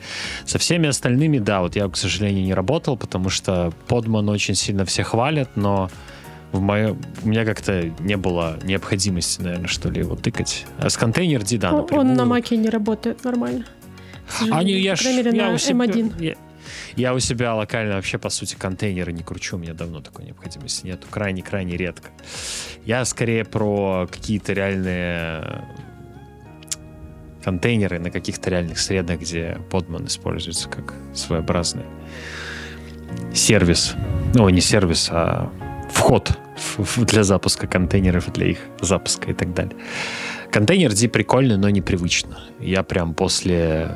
Со всеми остальными, да, вот я, к сожалению, не работал, потому что подман очень сильно все хвалят, но в моем, у меня как-то не было необходимости, наверное, что ли, его тыкать. А с контейнер D, да, напрямую. Он на маке не работает нормально. А, не, я, крайней мере, я на M1. Я, я у себя локально вообще, по сути, контейнеры не кручу. У меня давно такой необходимости нету. Крайне-крайне редко. Я скорее про какие-то реальные контейнеры на каких-то реальных средах, где подман используется как своеобразный сервис. Ну, не сервис, а вход для запуска контейнеров, для их запуска и так далее. Контейнер D прикольный, но непривычно. Я прям после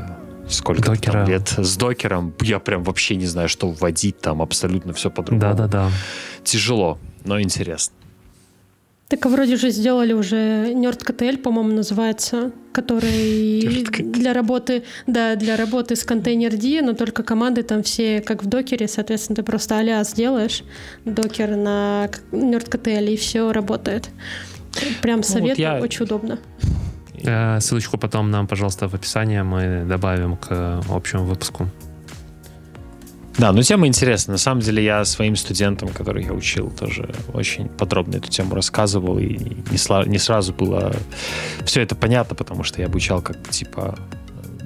сколько там лет с докером, я прям вообще не знаю, что вводить, там абсолютно все по-другому. Да-да-да. Тяжело, но интересно. Так а вроде же сделали уже NerdKTL, по-моему, называется, который для работы, да, для работы с контейнер D, но только команды там все как в докере, соответственно, ты просто алиас делаешь, докер на NerdKTL, и все работает. Прям совет, ну, вот я... очень удобно. Э, ссылочку потом нам, пожалуйста, в описании мы добавим к общему выпуску. Да, ну тема интересная. На самом деле я своим студентам, которых я учил, тоже очень подробно эту тему рассказывал, и не, сла- не сразу было все это понятно, потому что я обучал как типа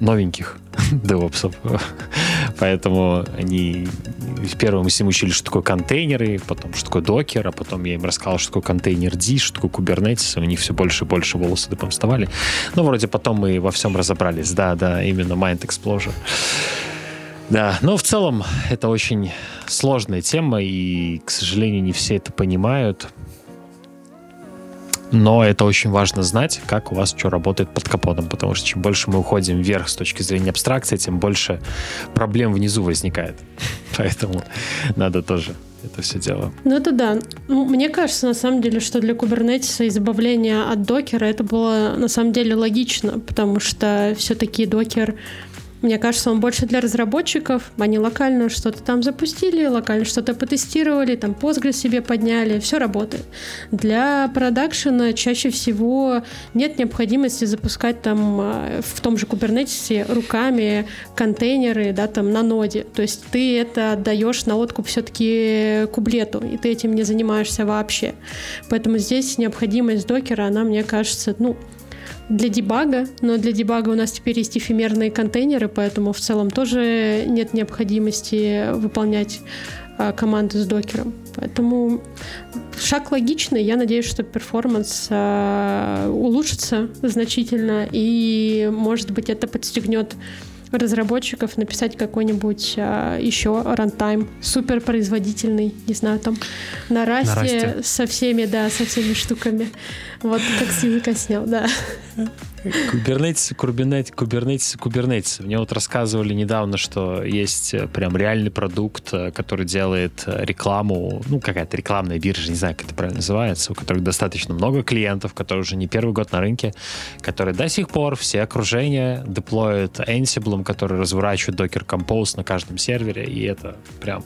новеньких девопсов. Поэтому они первым с ним учили, что такое контейнеры, потом, что такое докер, а потом я им рассказал, что такое контейнер D, что такое Kubernetes, у них все больше и больше волосы дыбом вставали. Ну, вроде потом мы во всем разобрались. Да, да, именно Mind Explosion. Да, но в целом это очень сложная тема, и, к сожалению, не все это понимают. Но это очень важно знать, как у вас что работает под капотом, потому что чем больше мы уходим вверх с точки зрения абстракции, тем больше проблем внизу возникает. Поэтому надо тоже это все дело. Ну это да. Ну, мне кажется, на самом деле, что для Kubernetes избавление от докера это было на самом деле логично, потому что все-таки докер мне кажется, он больше для разработчиков. Они локально что-то там запустили, локально что-то потестировали, там Postgres себе подняли, все работает. Для продакшена чаще всего нет необходимости запускать там э, в том же Kubernetes руками контейнеры, да, там на ноде. То есть ты это отдаешь на откуп все-таки кублету, и ты этим не занимаешься вообще. Поэтому здесь необходимость докера, она, мне кажется, ну, для дебага, но для дебага у нас теперь есть эфемерные контейнеры, поэтому в целом тоже нет необходимости выполнять а, команды с докером. Поэтому шаг логичный. Я надеюсь, что перформанс а, улучшится значительно, и, может быть, это подстегнет разработчиков написать какой-нибудь а, еще рантайм супер производительный, не знаю, там на расте, На расте. со всеми, да, со всеми штуками. Вот как с языка снял, да. Кубернетис, кубернетис, кубернетис, кубернетис. Мне вот рассказывали недавно, что есть э, прям реальный продукт, э, который делает э, рекламу, ну, какая-то рекламная биржа, не знаю, как это правильно называется, у которых достаточно много клиентов, которые уже не первый год на рынке, которые до сих пор все окружения деплоят Ansible, который разворачивает Docker Compose на каждом сервере, и это прям...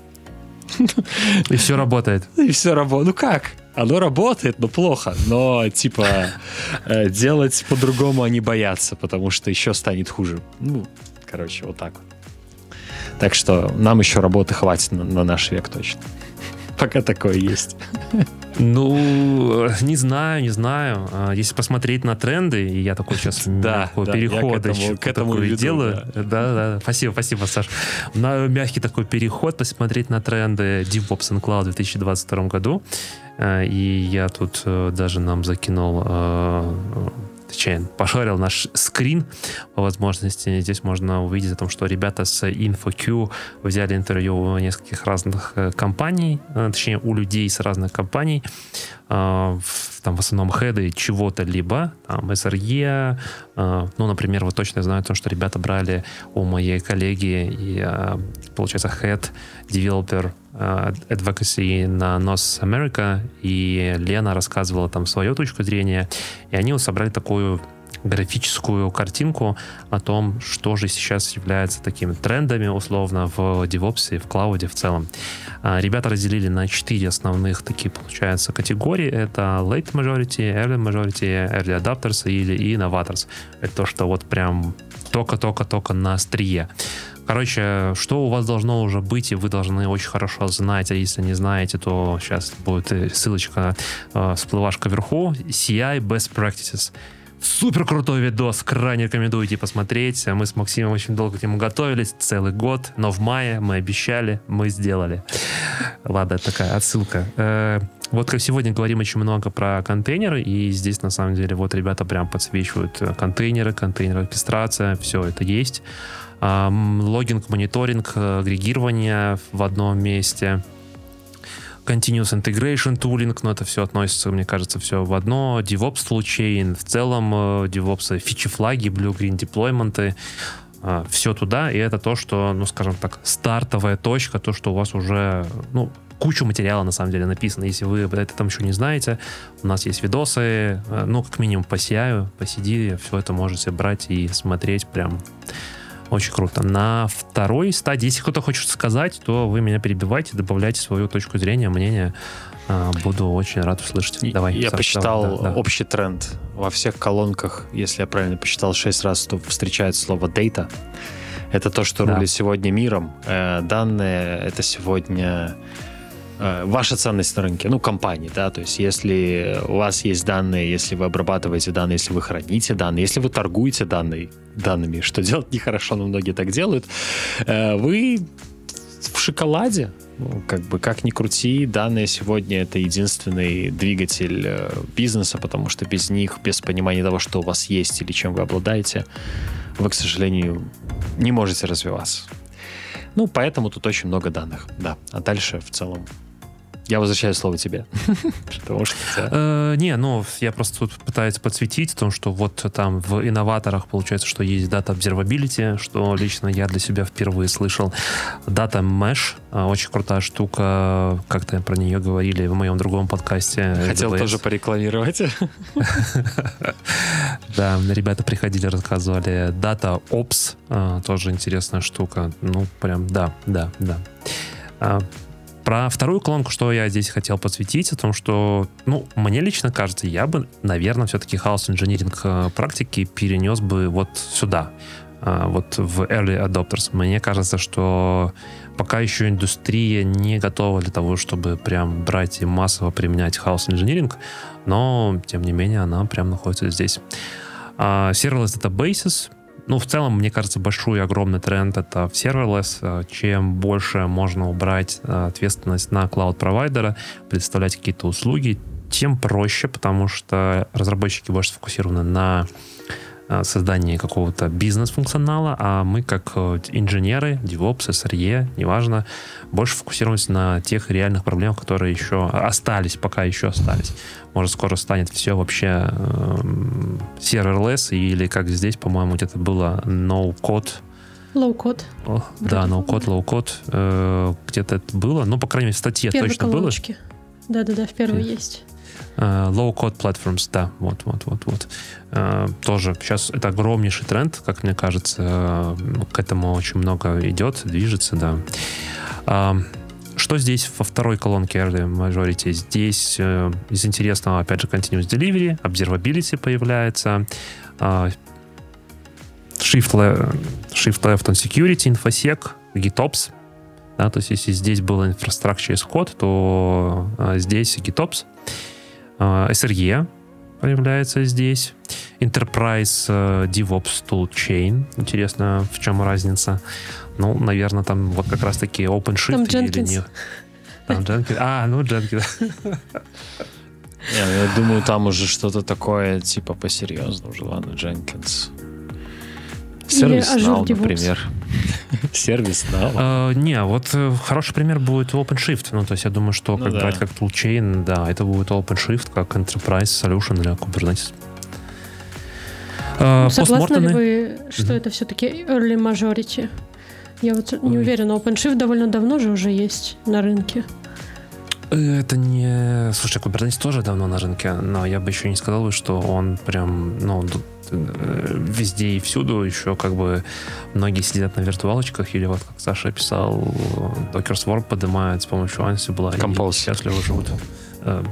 И все работает. И все работает. Ну как? Оно работает, но плохо. Но, типа, э, делать по-другому они боятся, потому что еще станет хуже. Ну, короче, вот так вот. Так что нам еще работы хватит на, на наш век точно. Пока такое есть. Ну, не знаю, не знаю. А, Если посмотреть на тренды, и я такой сейчас Да, да, я к переход этому- к этому веду, делаю. Да. да, Спасибо, спасибо, Саш. На мягкий такой переход посмотреть на тренды DevOps and Cloud в 2022 году. А, И я тут э, даже нам закинул точнее, пошарил наш скрин по возможности. Здесь можно увидеть о том, что ребята с InfoQ взяли интервью у нескольких разных э, компаний, э, точнее, у людей с разных компаний, в- там в основном хеды чего-то либо, там SRE, э, ну, например, вот точно знаю то, что ребята брали у моей коллеги и, э, получается, developer э, advocacy на NOS America, и Лена рассказывала там свою точку зрения, и они вот собрали такую графическую картинку о том, что же сейчас является такими трендами условно в DevOps и в клауде в целом. А, Ребята разделили на четыре основных такие, получается, категории. Это late majority, early majority, early adapters или и innovators. Это то, что вот прям только-только-только на острие. Короче, что у вас должно уже быть, и вы должны очень хорошо знать, а если не знаете, то сейчас будет э, ссылочка, э, всплывашка вверху. CI Best Practices. Супер крутой видос, крайне рекомендую идти посмотреть. Мы с Максимом очень долго к нему готовились, целый год, но в мае мы обещали, мы сделали. Ладно, такая отсылка. Э, Вот как сегодня говорим очень много про контейнеры, и здесь на самом деле вот ребята прям подсвечивают э, контейнеры, контейнер оркестрация, все это есть. Логинг, мониторинг, э, агрегирование в одном месте. Continuous Integration Tooling, но это все относится, мне кажется, все в одно. DevOps Toolchain, в целом э, DevOps, фичи-флаги, Blue-Green деплойменты, все туда, и это то, что, ну, скажем так, стартовая точка, то, что у вас уже, ну, кучу материала, на самом деле, написано. Если вы это там еще не знаете, у нас есть видосы, э, ну, как минимум, по CI, по CD, все это можете брать и смотреть прям очень круто. На второй стадии, если кто-то хочет сказать, то вы меня перебивайте, добавляйте свою точку зрения, мнение. А, Буду очень рад услышать. Давай. Я Саш, посчитал давай, да, да. общий тренд. Во всех колонках, если я правильно посчитал, 6 раз, то встречается слово data. Это то, что Да. рулит сегодня миром. Э, Данные — это сегодня ваша ценность на рынке, ну, компании, да, то есть если у вас есть данные, если вы обрабатываете данные, если вы храните данные, если вы торгуете данные, данными, что делать нехорошо, но многие так делают, э, вы в шоколаде, ну, как бы, как ни крути, данные сегодня это единственный двигатель э, бизнеса, потому что без них, без понимания того, что у вас есть или чем вы обладаете, вы, к сожалению, не можете развиваться. Ну, поэтому тут очень много данных, да. А дальше в целом я возвращаю слово тебе. Потому что Э, не, ну, я просто тут пытаюсь подсветить в том, что вот там в инноваторах получается, что есть Data Observability, что лично я для себя впервые слышал. Data Mesh, э, очень крутая штука, как-то про нее говорили в моем другом подкасте. Хотел AWS. тоже порекламировать. Да, ребята приходили, рассказывали. Data Ops, а, тоже интересная штука. Ну, прям, да, да, да. Про вторую колонку, что я здесь хотел подсветить, о том, что, ну, мне лично кажется, я бы, наверное, все-таки хаос инжиниринг э, практики перенес бы вот сюда, а, вот в early adopters. Мне кажется, что пока еще индустрия не готова для того, чтобы прям брать и массово применять хаос инжиниринг, но, тем не менее, она прям находится здесь. А, Serverless databases, ну, в целом, мне кажется, большой и огромный тренд это в serverless. А, Чем больше можно убрать а, ответственность на клауд-провайдера, предоставлять какие-то услуги, тем проще, потому что разработчики больше сфокусированы на э, создании какого-то бизнес-функционала, а мы как э, инженеры, DevOps, SRE, неважно, больше фокусируемся на тех реальных проблемах, которые еще остались, пока еще остались. Может, скоро станет все вообще э, serverless, или как здесь, по-моему, где-то было no-code, Low-code. Да, no-code, low-code. Э, где-то это было. Ну, по крайней мере, в статье Первой точно колоночке. было. Да-да-да, в первой есть. Uh, low-code platforms, да, вот, вот, вот, вот. Uh, тоже сейчас это огромнейший тренд, как мне кажется, uh, к этому очень много идет, движется, да. Что здесь во второй колонке Early Majority? Здесь uh, из интересного, опять же, Continuous Delivery, Observability появляется, uh, Shift, shift Left on Security, InfoSec, GitOps, да, то есть если здесь было инфраструктура через код, то а, здесь GitOps, SRE появляется здесь, Enterprise а, DevOps Toolchain. Интересно, в чем разница? Ну, наверное, там вот как раз-таки OpenShift там или нет. Там Jenkins. А, ну Jenkins. Я, я думаю, там уже что-то такое, типа, посерьезному уже, ладно, Jenkins. Сервис Now, например. Сервис Now. Не, вот э, хороший пример будет OpenShift. Ну, то есть я думаю, что ну, как брать как toolchain, да, это будет OpenShift как Enterprise Solution для Kubernetes. Uh, Согласны ли вы, что это все-таки early majority? Я вот не уверена, OpenShift довольно давно же уже есть на рынке. Э, это не... Слушай, Kubernetes тоже давно на рынке, но я бы еще не сказал, что он прям, ну, везде и всюду еще как бы многие сидят на виртуалочках или вот как Саша писал, Docker Swarm поднимает с помощью Ansible Compose. и счастливо живут. Э,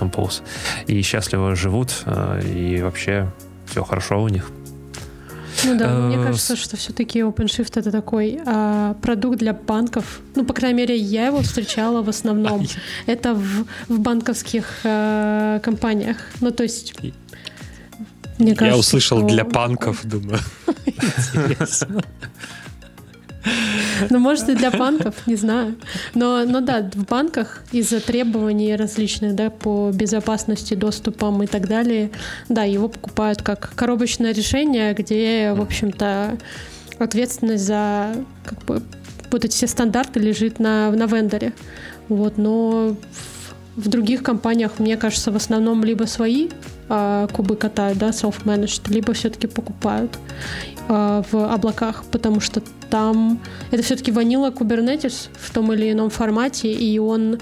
Compose. И счастливо живут, э, и вообще все хорошо у них. Ну да, мне кажется, что все-таки OpenShift это такой а, продукт для банков. Ну, по крайней мере, я его встречала в основном. Это в, в банковских а, компаниях. Ну, то есть мне кажется, Я услышал что... для панков, думаю. Интересно. Ну, может, и для банков, не знаю. Но, но да, в банках из-за требований различных, да, по безопасности, доступам и так далее, да, его покупают как коробочное решение, где, в общем-то, ответственность за как бы, вот эти все стандарты лежит на, на вендоре. Вот, но в других компаниях, мне кажется, в основном либо свои кубы катают, да, self-managed, либо все-таки покупают э, в облаках, потому что там это все-таки ванила Kubernetes в том или ином формате, и он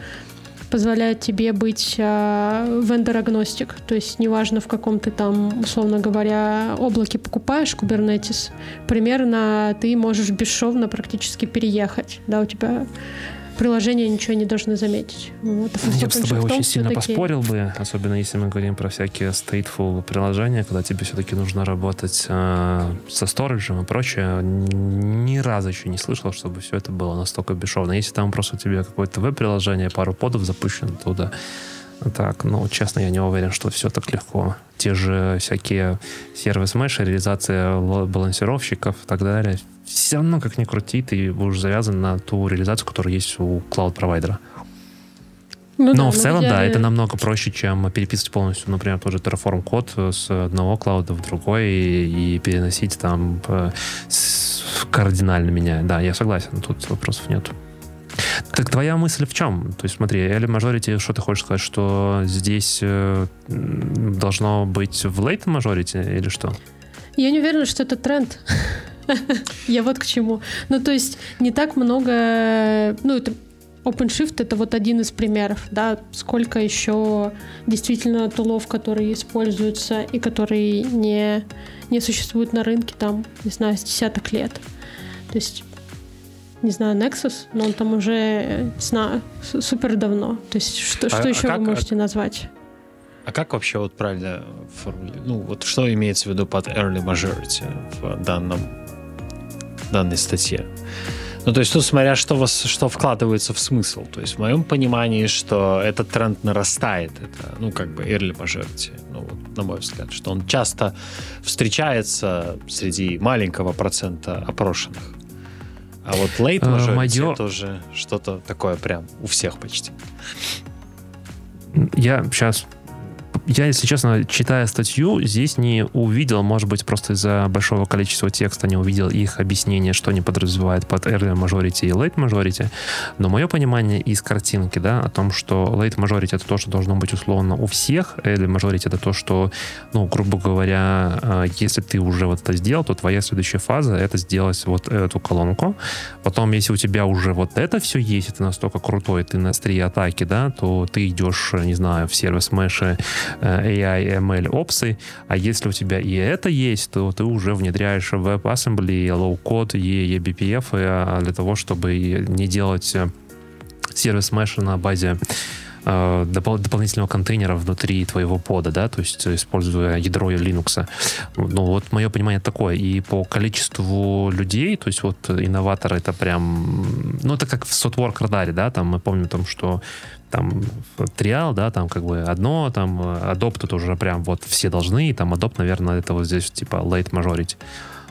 позволяет тебе быть э, вендор-агностик, то есть неважно в каком ты там, условно говоря, облаке покупаешь Kubernetes, примерно ты можешь бесшовно практически переехать, да, у тебя приложения ничего не должны заметить. Вот. Я бы с тобой очень сильно поспорил бы, особенно если мы говорим про всякие stateful приложения, когда тебе все-таки нужно работать э, со сториджем и прочее. Ни разу еще не слышал, чтобы все это было настолько бесшовно. Если там просто у тебя какое-то веб-приложение, пару подов запущено туда, так, ну, честно, я не уверен, что все так легко. Те же всякие сервис-меши, реализация балансировщиков и так далее, все равно, как ни крути, ты будешь завязан на ту реализацию, которая есть у клауд-провайдера. Ну, Но да, в целом, да, это намного проще, чем переписывать полностью, например, тот же Terraform код с одного клауда в другой и, и переносить там э, кардинально меняя. Да, я согласен, тут вопросов нет. Так твоя мысль в чем? То есть смотри, Early Majority, что ты хочешь сказать, что здесь э, должно быть в Late Majority или что? Я не уверена, что это тренд. Я вот к чему. Ну, то есть не так много... Ну, это OpenShift это вот один из примеров, да, сколько еще действительно тулов, которые используются и которые не, не существуют на рынке там, не знаю, с десяток лет. То есть, не знаю, Nexus, но он там уже, не знаю, супер давно. То есть, что, а, что еще а как, вы можете а, назвать? А как вообще вот правильно формулировать? Ну, вот что имеется в виду под early majority в данном данной статье. Ну, то есть тут смотря, что, вас, что вкладывается в смысл. То есть в моем понимании, что этот тренд нарастает. Это, ну, как бы early majority, ну, вот, на мой взгляд, что он часто встречается среди маленького процента опрошенных. А вот late э, majority Мое... тоже что-то такое прям у всех почти. Я сейчас я, если честно, читая статью, здесь не увидел, может быть, просто из-за большого количества текста не увидел их объяснение, что они подразумевают под early majority и late majority. Но мое понимание из картинки, да, о том, что late majority это то, что должно быть условно у всех, early majority это то, что, ну, грубо говоря, э, если ты уже вот это сделал, то твоя следующая фаза это сделать вот эту колонку. Потом, если у тебя уже вот это все есть, и ты настолько крутой, ты на острие атаки, да, то ты идешь, не знаю, в сервис меши Э, AI, ML опции, а если у тебя и это есть, то ты уже внедряешь WebAssembly, low-code и eBPF э, для того, чтобы не делать э, сервис mesh на базе допол- дополнительного контейнера внутри твоего пода, да, то есть используя ядро Linux. Ну, вот мое понимание такое. И по количеству людей, то есть вот инноваторы это прям, ну, это как в Softwork радаре, да, там мы помним, там, что там триал, да, там как бы одно, там адопт тут уже прям вот все должны, и там адопт, наверное, это вот здесь типа late majority.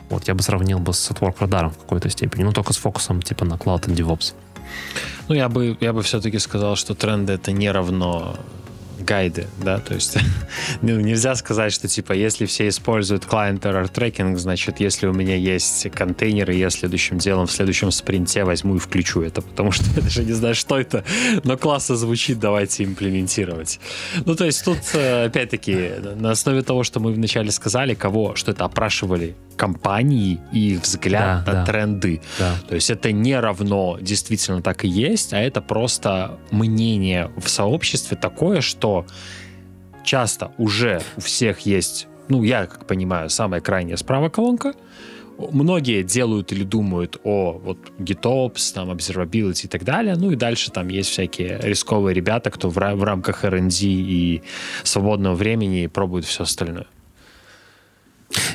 Вот я бы сравнил бы с Network радаром в какой-то степени, но только с фокусом типа на Cloud and DevOps. Ну, я бы, я бы все-таки сказал, что тренды это не равно гайды, да, то есть ну, нельзя сказать, что типа если все используют client error tracking, значит, если у меня есть контейнеры, я следующим делом в следующем спринте возьму и включу это, потому что я даже не знаю, что это, но классно звучит, давайте имплементировать. Ну, то есть тут, э, опять-таки, на основе того, что мы вначале сказали, кого, что это опрашивали компании и их взгляд да, на да. тренды. Да. То есть это не равно действительно так и есть, а это просто мнение в сообществе такое, что часто уже у всех есть, ну, я как понимаю, самая крайняя справа колонка, многие делают или думают о вот GitOps, там, observability и так далее, ну и дальше там есть всякие рисковые ребята, кто в, в рамках R&D и свободного времени пробует все остальное.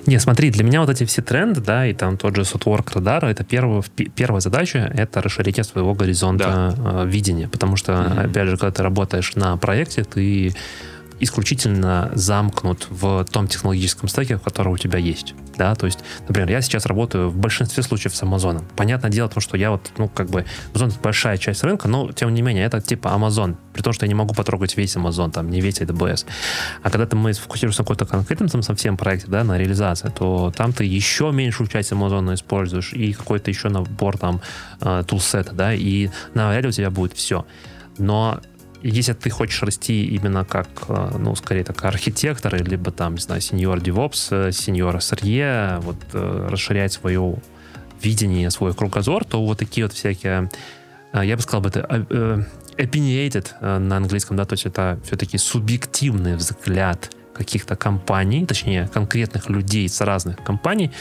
Не, смотри, для меня вот эти все тренды, да, и там тот же Softwork Radar, это первая, первая задача, это расширение своего горизонта да. э, видения, потому что, mm-hmm. опять же, когда ты работаешь на проекте, ты исключительно замкнут в том технологическом стеке, который у тебя есть. Да, то есть, например, я сейчас работаю в большинстве случаев с Amazon. Понятное дело, то, что я вот, ну, как бы, Amazon это большая часть рынка, но, тем не менее, это типа Amazon. При том, что я не могу потрогать весь Amazon, там, не весь AWS. А когда ты, мы сфокусируемся на какой-то конкретном там, совсем проекте, да, на реализации, то там ты еще меньшую часть Amazon используешь и какой-то еще набор там э, тулсета, да, и на ряде у тебя будет все. Но если ты хочешь расти именно как, э, ну, скорее так, архитектор, либо там, не знаю, сеньор DevOps, сеньор SRE, вот э, расширять свое видение, свой кругозор, то вот такие вот всякие, э, я бы сказал бы, это opinionated на английском, да, то есть это все-таки субъективный взгляд каких-то компаний, точнее, конкретных людей с разных компаний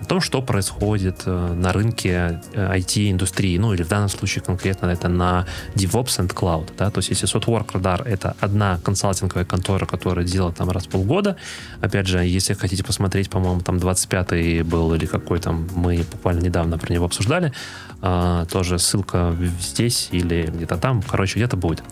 о том, что происходит э, на рынке IT-индустрии, э, ну или в данном случае конкретно это на DevOps and Cloud. Да? То есть если Softwork Radar — это одна консалтинговая контора, которая делает там раз в полгода, опять же, если хотите посмотреть, по-моему, там 25-й был или какой там, мы буквально недавно про него обсуждали, а, тоже ссылка здесь или где-то там, короче, где-то будет.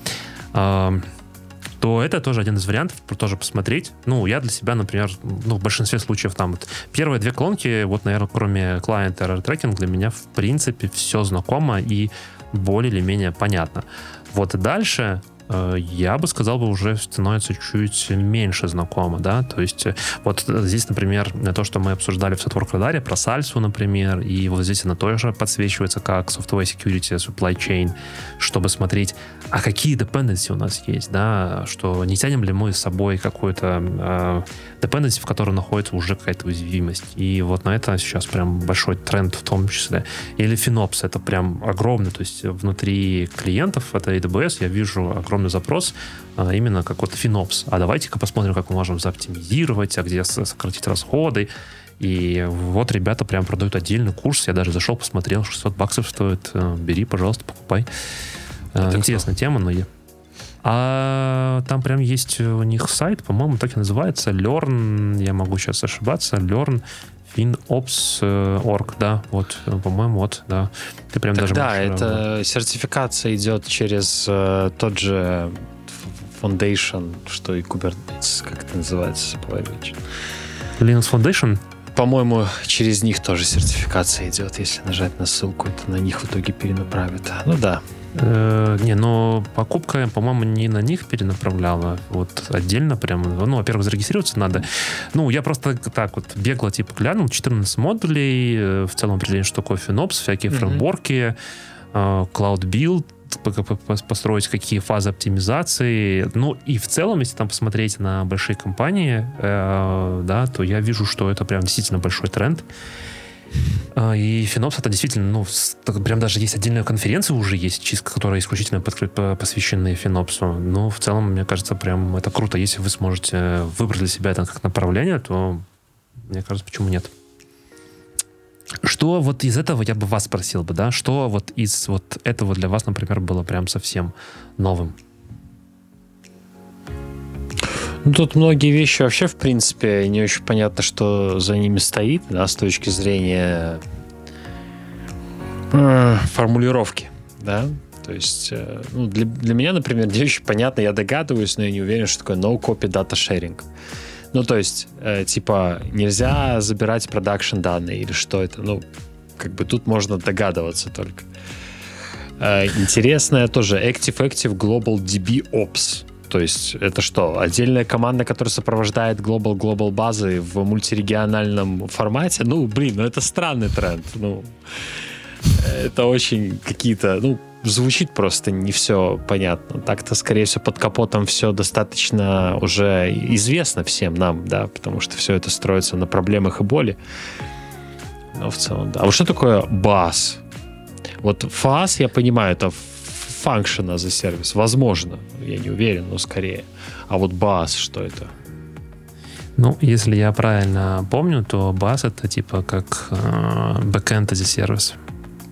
То это тоже один из вариантов, тоже посмотреть. Ну, я для себя, например, ну, в большинстве случаев там вот первые две колонки, вот, наверное, кроме client error tracking, для меня, в принципе, все знакомо и более или менее понятно. Вот дальше я бы сказал, бы уже становится чуть меньше знакомо, да, то есть э, вот здесь, например, то, что мы обсуждали в Software Radar, про сальсу, например, и вот здесь она тоже подсвечивается как software security, supply chain, чтобы смотреть, а какие dependency у нас есть, да, что не тянем ли мы с собой какой-то э, dependency, в котором находится уже какая-то уязвимость, и вот на это сейчас прям большой тренд в том числе. Или FinOps, это прям огромный, то есть внутри клиентов, это AWS, я вижу огромный огромный запрос а, именно как вот FinOps. А давайте-ка посмотрим, как мы можем заоптимизировать, а где сократить расходы. И вот ребята прям продают отдельный курс. Я даже зашел, посмотрел, 600 баксов стоит. Э, бери, пожалуйста, покупай. Э, Это Интересная кто? тема, но я... А там прям есть у них сайт, по-моему, так и называется, Learn, я могу сейчас ошибаться, Learn FinOps.org, да, вот, по-моему, вот, да. Ты прям так даже Да, это сертификация идет через э, тот же Foundation, что и Kubernetes, как это называется, забываю Linux Foundation? По-моему, через них тоже сертификация идет. Если нажать на ссылку, это на них в итоге перенаправит. Ну да, Э, не, но покупка, по-моему, не на них перенаправляла. Вот отдельно прям. Ну, во-первых, зарегистрироваться надо. Ну, я просто так вот бегло, типа, глянул. 14 модулей, э, в целом определение, что такое FinOps, всякие mm-hmm. фреймворки, э, Cloud Build, построить какие фазы оптимизации. Ну, и в целом, если там посмотреть на большие компании, э, да, то я вижу, что это прям действительно большой тренд. А, и Финопс это действительно, ну, прям даже есть отдельная конференция уже есть, чистка, которая исключительно посвящена Финопсу. Но в целом, мне кажется, прям это круто. Если вы сможете выбрать для себя это как направление, то, мне кажется, почему нет? Что вот из этого я бы вас спросил бы, да? Что вот из вот этого для вас, например, было прям совсем новым? Ну, тут многие вещи вообще, в принципе, не очень понятно, что за ними стоит, да, с точки зрения э, формулировки, да. То есть, э, ну, для, для меня, например, не очень понятно, я догадываюсь, но я не уверен, что такое no-copy data sharing. Ну, то есть, э, типа, нельзя забирать продакшн данные или что это, ну, как бы тут можно догадываться только. Э, интересное тоже Active Active Global DB Ops. То есть это что, отдельная команда, которая сопровождает Global Global базы в мультирегиональном формате? Ну, блин, ну это странный тренд. Ну, это очень какие-то, ну, звучит просто не все понятно. Так-то, скорее всего, под капотом все достаточно уже известно всем нам, да, потому что все это строится на проблемах и боли. Но в целом, да. А вот что такое бас? Вот FAS, я понимаю, это function as a service. Возможно. Я не уверен, но скорее. А вот BAS, что это? Ну, если я правильно помню, то BAS это типа как э, backend as a service.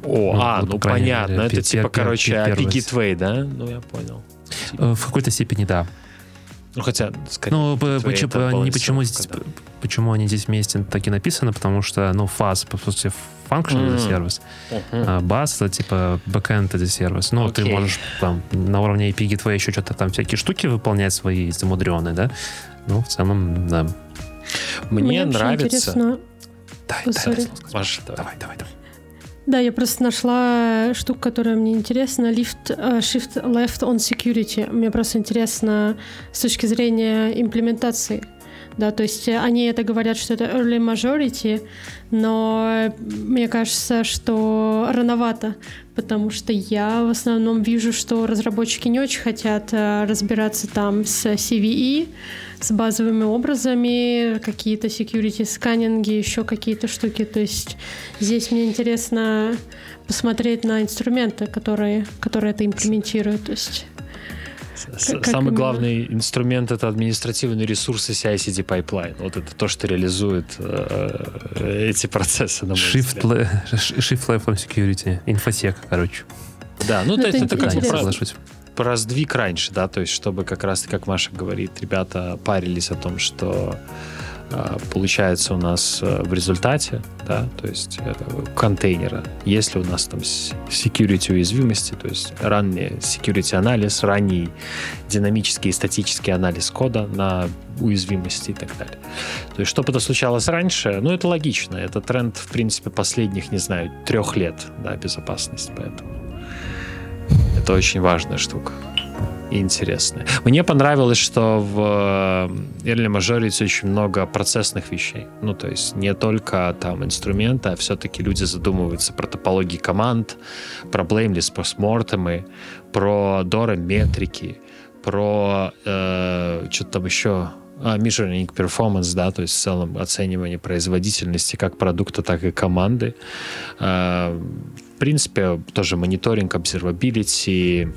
О, ну, а, ну понятно. Мере, это пер, типа, пер, короче, API Gateway, да? Ну, я понял. Типа. В какой-то степени, да. Ну, хотя, скорее, ну, почему, не почему, здесь, почему они здесь вместе так и написаны, потому что, ну, FAS, по сути, function mm-hmm. as a service, uh-huh. а это типа backend as a service. Ну, okay. ты можешь там на уровне API Gateway еще что-то там всякие штуки выполнять свои замудренные, да? Ну, в целом, да. Мне, Мне нравится... Интересно... Дай, дай, дай, Маша, давай, давай, давай. Да, я просто нашла штуку, которая мне интересна. Lift, uh, shift left on security. Мне просто интересно с точки зрения имплементации. Да, то есть они это говорят, что это early majority, но мне кажется, что рановато, потому что я в основном вижу, что разработчики не очень хотят э, разбираться там с CVE, с базовыми образами, какие-то security сканинги, еще какие-то штуки. То есть здесь мне интересно посмотреть на инструменты, которые, которые это имплементируют. То есть как Самый именно? главный инструмент это административные ресурсы CI/CD pipeline. Вот это то, что реализует э, эти процессы. На shift, le- shift level security, инфосек, короче. Да, ну, ну то есть это, это как бы про сдвиг раньше, да, то есть чтобы как раз, как Маша говорит, ребята парились о том, что а, получается у нас э, в результате, да, то есть э, контейнера, если у нас там security уязвимости, то есть ранний security анализ, ранний динамический и статический анализ кода на уязвимости и так далее. То есть, чтобы это случалось раньше, ну, это логично. Это тренд, в принципе, последних, не знаю, трех лет, да, безопасность, поэтому это очень важная штука и интересные. Мне понравилось, что в э, Early Majority очень много процессных вещей. Ну, то есть не только там инструменты, а все-таки люди задумываются про топологии команд, про blameless постмортемы, про дора метрики, про э, что-то там еще а, measuring performance, да, то есть в целом оценивание производительности как продукта, так и команды. Э, в принципе, тоже мониторинг, observability,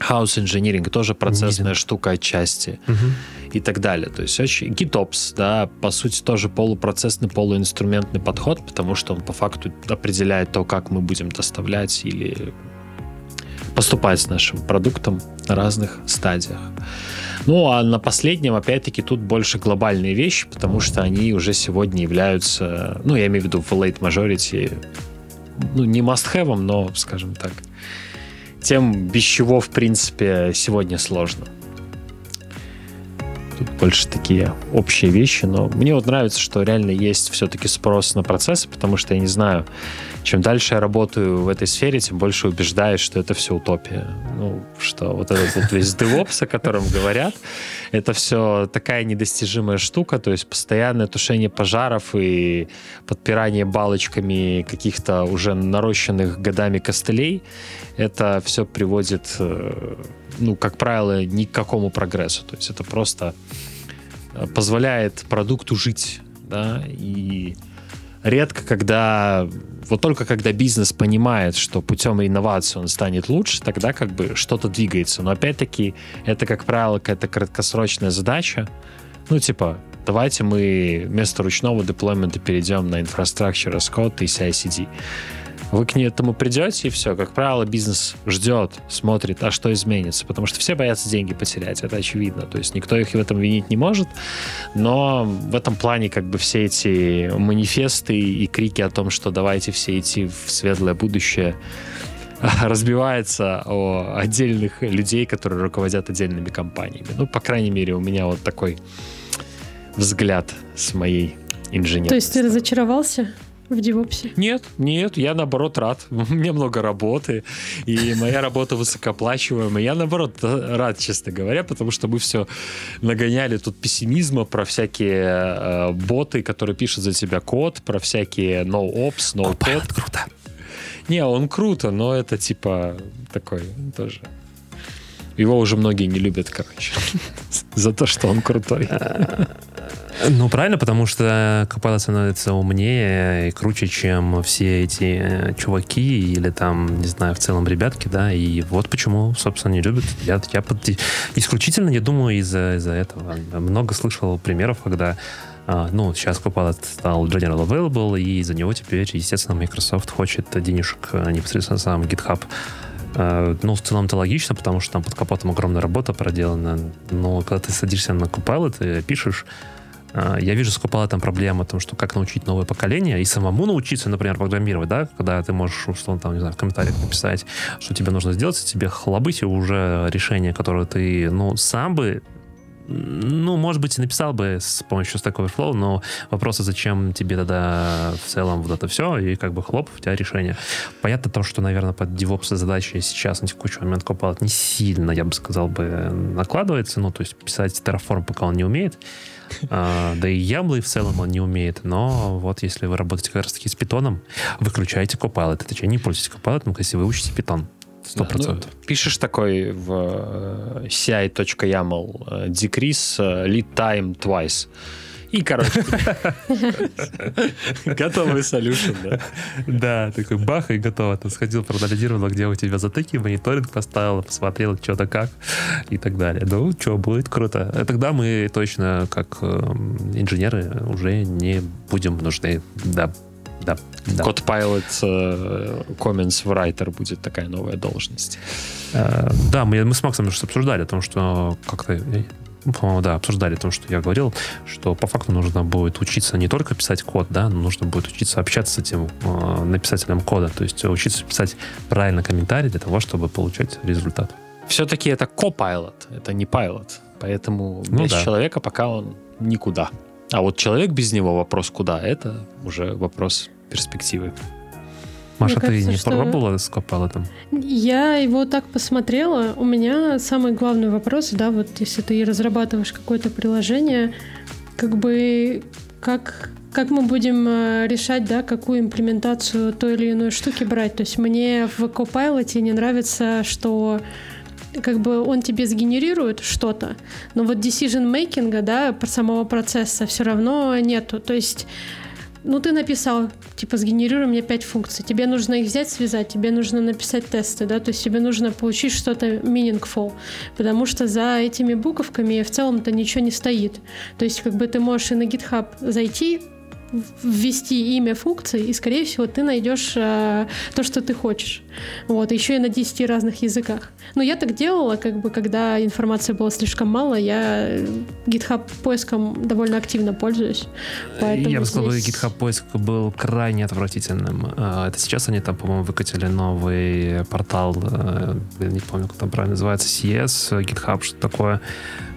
House engineering тоже процессная штука отчасти угу. и так далее. То есть очень GitOps, да, по сути тоже полупроцессный, полуинструментный подход, потому что он по факту определяет то, как мы будем доставлять или поступать с нашим продуктом на разных стадиях. Ну, а на последнем, опять-таки, тут больше глобальные вещи, потому что они уже сегодня являются, ну, я имею в виду в late majority, ну, не must-have, но, скажем так, тем, без чего, в принципе, сегодня сложно. Тут больше такие общие вещи, но мне вот нравится, что реально есть все-таки спрос на процессы, потому что я не знаю, чем дальше я работаю в этой сфере, тем больше убеждаюсь, что это все утопия. Ну, что вот этот вот весь DevOps, о котором говорят, это все такая недостижимая штука, то есть постоянное тушение пожаров и подпирание балочками каких-то уже нарощенных годами костылей, это все приводит, э, ну, как правило, ни к какому прогрессу. То есть это просто э, позволяет продукту жить, да, и редко, когда вот только когда бизнес понимает, что путем инновации он станет лучше, тогда как бы что-то двигается. Но опять-таки это, как правило, какая-то краткосрочная задача. Ну, типа, давайте мы вместо ручного деплоймента перейдем на инфраструктуру as и CI-CD. Вы к этому придете, и все. Как правило, бизнес ждет, смотрит, а что изменится. Потому что все боятся деньги потерять, это очевидно. То есть никто их в этом винить не может. Но в этом плане как бы все эти манифесты и крики о том, что давайте все идти в светлое будущее, разбивается о отдельных людей, которые руководят отдельными компаниями. Ну, по крайней мере, у меня вот такой взгляд с моей инженерной. То есть ты разочаровался? В девопсе? Нет, нет, я наоборот рад. У меня много работы, и моя работа высокооплачиваемая. Я наоборот рад, честно говоря, потому что мы все нагоняли тут пессимизма про всякие э, боты, которые пишут за тебя код, про всякие no-ops, no-code. круто. Не, он круто, но это типа такой тоже его уже многие не любят, короче, за то, что он крутой. Ну, правильно, потому что Copilot становится умнее и круче, чем все эти э, чуваки или там, не знаю, в целом ребятки, да, и вот почему, собственно, не любят. Я, я под... исключительно не думаю из-за из этого. Много слышал примеров, когда а, ну, сейчас Copilot стал General Available, и за него теперь, естественно, Microsoft хочет денежек а, непосредственно сам GitHub ну, в целом это логично, потому что там под капотом огромная работа проделана. Но когда ты садишься на Copilot и пишешь, э, я вижу с Copilot проблема о том, что как научить новое поколение и самому научиться, например, программировать, да, когда ты можешь, что там, не знаю, в комментариях написать, что тебе нужно сделать, тебе хлобыть уже решение, которое ты, ну, сам бы ну, может быть, и написал бы с помощью Stack Overflow, но вопрос, а зачем тебе тогда в целом вот это все, и как бы хлоп, у тебя решение. Понятно то, что, наверное, под DevOps задачи сейчас на текущий момент Copilot не сильно, я бы сказал бы, накладывается, ну, то есть писать Terraform пока он не умеет, а, да и Ямлы в целом он не умеет, но вот если вы работаете как раз таки с питоном, выключайте Copilot, точнее, не пользуйтесь Copilot, если вы учите питон. Сто процентов. ну, пишешь такой в э, ci.yaml э, decrease э, lead time twice. И, короче, готовый solution, да. Да, такой бах, и готово. Ты сходил, проанализировал, где у тебя затыки, мониторинг поставил, посмотрел, что то как, и так далее. Ну, что, будет круто. Тогда мы точно, как инженеры, уже не будем нужны. Да, да. да. Код Pilot uh, Comments Writer будет такая новая должность. Uh, да, мы, мы с Максом уже обсуждали о том, что как-то э, ну, по-моему, да, обсуждали о том, что я говорил, что по факту нужно будет учиться не только писать код, да, но нужно будет учиться общаться с этим э, написателем кода, то есть учиться писать правильно комментарии для того, чтобы получать результат. Все-таки это копайлот, это не пайлот, поэтому ну, без да. человека пока он никуда. А вот человек без него вопрос куда, это уже вопрос перспективы. Маша, Мне ты кажется, не что... пробовала с Copilot? Я его так посмотрела. У меня самый главный вопрос, да, вот если ты разрабатываешь какое-то приложение, как бы как, как мы будем э, решать, да, какую имплементацию той или иной штуки брать. То есть мне в Copilot не нравится, что как бы он тебе сгенерирует что-то, но вот decision making, да, самого процесса все равно нету. То есть ну, ты написал, типа, сгенерируй мне пять функций. Тебе нужно их взять, связать, тебе нужно написать тесты, да, то есть тебе нужно получить что-то meaningful, потому что за этими буковками в целом-то ничего не стоит. То есть, как бы ты можешь и на GitHub зайти, ввести имя функции, и, скорее всего, ты найдешь э, то, что ты хочешь. Вот, еще и на 10 разных языках. Но я так делала, как бы, когда информации было слишком мало, я GitHub поиском довольно активно пользуюсь. Я бы сказал, здесь... GitHub поиск был крайне отвратительным. А, это сейчас они там, по-моему, выкатили новый портал, э, не помню, как там правильно называется, CS, GitHub, что такое.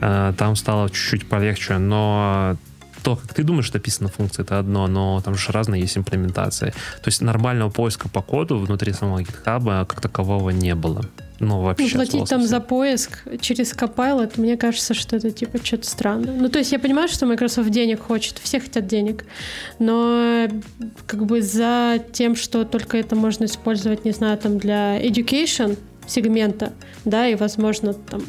Э, там стало чуть-чуть полегче, но то, как ты думаешь, что написана функция, это одно, но там же разные есть имплементации. То есть нормального поиска по коду внутри самого GitHub как такового не было. Ну, вообще. Ну, платить там за поиск через Copilot, мне кажется, что это типа что-то странно. Ну, то есть я понимаю, что Microsoft денег хочет, все хотят денег, но как бы за тем, что только это можно использовать, не знаю, там для education сегмента, да, и, возможно, там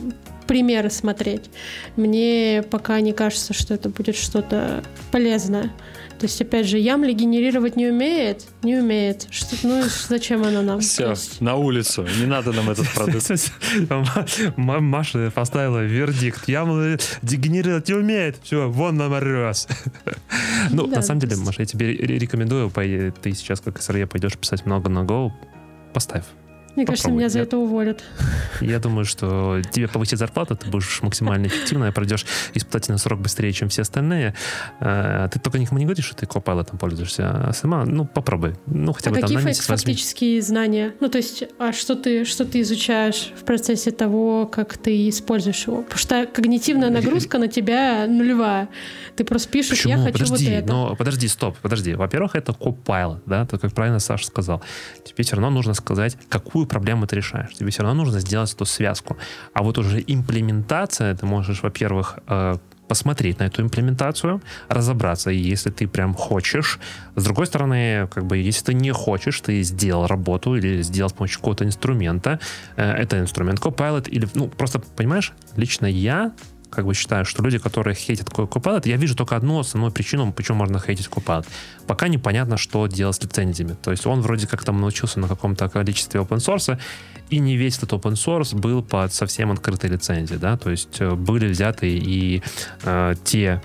примеры смотреть. Мне пока не кажется, что это будет что-то полезное. То есть, опять же, Ямли генерировать не умеет? Не умеет. Что, ну, зачем она нам? Все, на улицу. Не надо нам этот продукт. Маша поставила вердикт. Ямли генерировать не умеет. Все, вон нам раз. Ну, на самом деле, Маша, я тебе рекомендую, ты сейчас как SRE пойдешь писать много на Go, поставь мне кажется, меня за это уволят. Я думаю, что тебе повысить зарплату, ты будешь максимально эффективно, пройдешь испытательный срок быстрее, чем все остальные. Э, ты только никому не говоришь, что ты там пользуешься, а сама, ну, попробуй. Ну, хотя а бы какие там фактические знания? Ну, то есть, а что ты, что ты изучаешь в процессе того, как ты используешь его? Потому что когнитивная нагрузка на тебя нулевая. Ты просто пишешь, Почему? я хочу подожди, вот это. Но подожди, стоп, подожди. Во-первых, это Copilot, да, то, как правильно Саша сказал. Тебе все равно нужно сказать, какую какую проблему ты решаешь. Тебе все равно нужно сделать эту связку. А вот уже имплементация, ты можешь, во-первых, э, посмотреть на эту имплементацию, разобраться, если ты прям хочешь. С другой стороны, как бы, если ты не хочешь, ты сделал работу или сделал с помощью какого-то инструмента, э, это инструмент Copilot, или, ну, просто, понимаешь, лично я как бы считаю, что люди, которые хейтят Copilot, я вижу только одну основную причину, почему можно хейтить Copilot. Пока непонятно, что делать с лицензиями. То есть он вроде как там научился на каком-то количестве open source, и не весь этот open source был под совсем открытой лицензией, да, то есть э, были взяты и э, те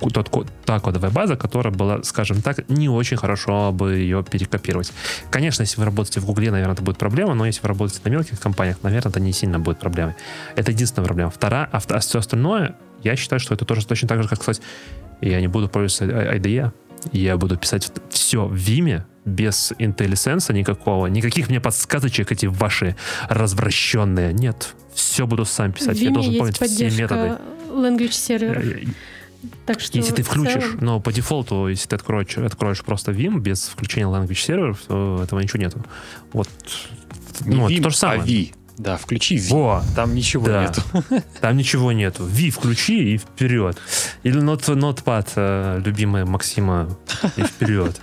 тот, та кодовая база, которая была, скажем так, не очень хорошо бы ее перекопировать. Конечно, если вы работаете в Гугле, наверное, это будет проблема, но если вы работаете на мелких компаниях, наверное, это не сильно будет проблемой. Это единственная проблема. Вторая, а, а все остальное, я считаю, что это тоже точно так же, как сказать, я не буду пользоваться IDE, я буду писать все в Vime, без IntelliSense никакого, никаких мне подсказочек эти ваши развращенные. Нет, все буду сам писать. я должен помнить все методы. Language серверов. Так что если ты включишь, целом... но по дефолту, если ты откроешь, откроешь просто Vim без включения language серверов, то этого ничего нету. Вот. Не ну, Vim, это то же самое. А V. Да, включи V. Во, там ничего да. нету. Там ничего нету. V включи и вперед. Или not, Notepad, э, любимая Максима, и вперед.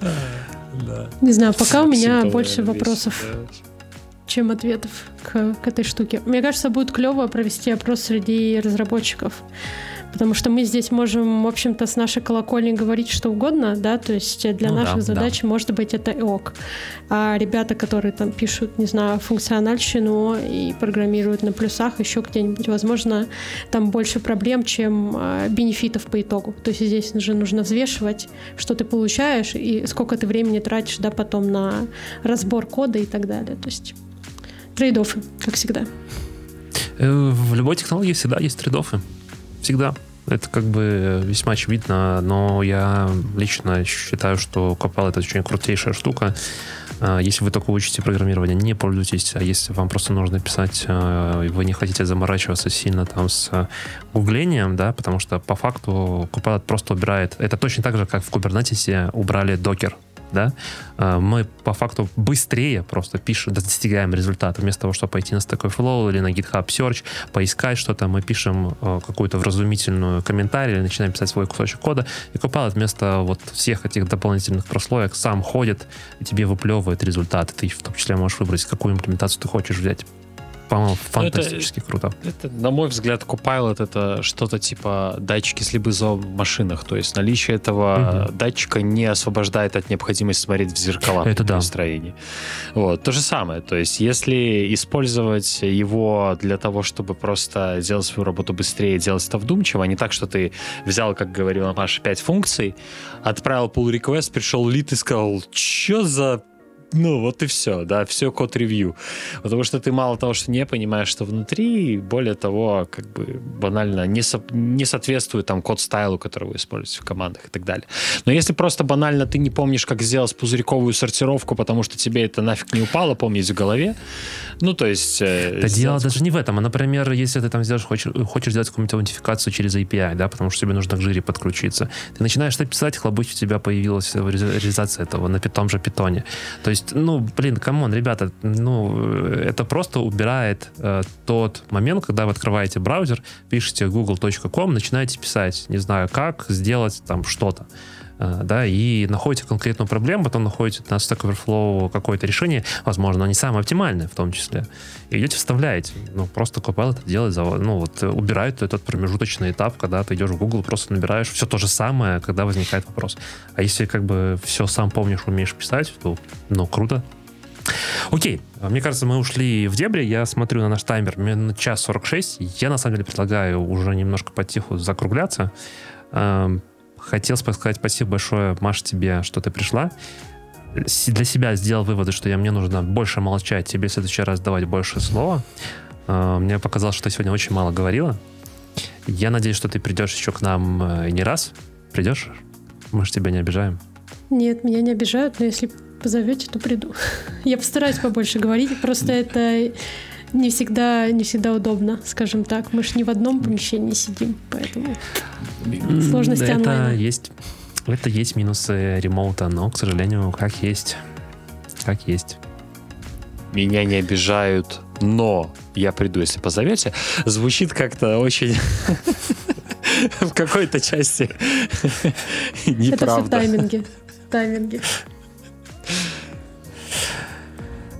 Не знаю, пока у меня больше вопросов чем ответов к, к этой штуке. Мне кажется, будет клево провести опрос среди разработчиков. Потому что мы здесь можем, в общем-то, с нашей колокольни говорить что угодно, да, то есть для ну, наших да, задач, да. может быть, это ок. А ребята, которые там пишут, не знаю, функциональщину и программируют на плюсах еще где-нибудь, возможно, там больше проблем, чем э, бенефитов по итогу. То есть здесь же нужно взвешивать, что ты получаешь и сколько ты времени тратишь, да, потом на разбор кода и так далее. То есть трейдофы, как всегда. Э, в любой технологии всегда есть трейдофы. Всегда. Это как бы весьма очевидно, но я лично считаю, что Copal это очень крутейшая штука. Э, если вы только учите программирование, не пользуйтесь, а если вам просто нужно писать, э, вы не хотите заморачиваться сильно там с гуглением, да, потому что по факту Copilot просто убирает, это точно так же, как в Kubernetes убрали докер, да, а, мы по факту быстрее просто пишем, достигаем результата. Вместо того, чтобы пойти на Stack Overflow или на GitHub Search, поискать что-то, мы пишем а, какую-то вразумительную комментарий или начинаем писать свой кусочек кода, и Copilot вместо вот всех этих дополнительных прослоек сам ходит и тебе выплевывает результаты. Ты в том числе можешь выбрать, какую имплементацию ты хочешь взять. По-моему, фантастически это, круто. Это, на мой взгляд, Copilot это что-то типа датчики слепизо в машинах. То есть наличие этого угу. датчика не освобождает от необходимости смотреть в зеркала это да. строении. Вот. То же самое. То есть если использовать его для того, чтобы просто делать свою работу быстрее, делать это вдумчиво, а не так, что ты взял, как говорила Маша, 5 функций, отправил pull request, пришел лид и сказал, что за ну, вот и все, да, все код-ревью. Потому что ты мало того, что не понимаешь, что внутри, более того, как бы банально не, со, не соответствует там код-стайлу, который вы используете в командах и так далее. Но если просто банально ты не помнишь, как сделать пузырьковую сортировку, потому что тебе это нафиг не упало помнить в голове, ну, то есть... Э, да сделать... дело даже не в этом, а, например, если ты там сделаешь, хочешь, хочешь сделать какую-нибудь аутентификацию через API, да, потому что тебе нужно к Jira подключиться, ты начинаешь это писать, хлобыч, у тебя появилась реализация этого на том же питоне. То есть есть, ну, блин, come on, ребята, ну, это просто убирает э, тот момент, когда вы открываете браузер, пишете google.com, начинаете писать, не знаю, как сделать там что-то. Э, да, и находите конкретную проблему, потом находите на Stack Overflow какое-то решение, возможно, не самое оптимальное в том числе, и идете вставляете. Ну, просто Copilot это делает, ну, вот убирает этот промежуточный этап, когда ты идешь в Google, просто набираешь все то же самое, когда возникает вопрос. А если как бы все сам помнишь, умеешь писать, то, ну, круто. Окей, мне кажется, мы ушли в дебри. Я смотрю на наш таймер, на час 46. Я, на самом деле, предлагаю уже немножко потиху закругляться. Хотел сказать спасибо большое, Маша, тебе, что ты пришла. Для себя сделал выводы, что я, мне нужно больше молчать, тебе в следующий раз давать больше слова. А, мне показалось, что ты сегодня очень мало говорила. Я надеюсь, что ты придешь еще к нам э, не раз. Придешь? Мы же тебя не обижаем. Нет, меня не обижают, но если позовете, то приду. Я постараюсь побольше говорить, просто это не всегда, не всегда удобно, скажем так. Мы же не в одном помещении сидим, поэтому сложности это онлайна. Есть, это есть минусы ремоута, но, к сожалению, как есть. Как есть. Меня не обижают, но я приду, если позовете. Звучит как-то очень в какой-то части неправда. Это все в тайминге.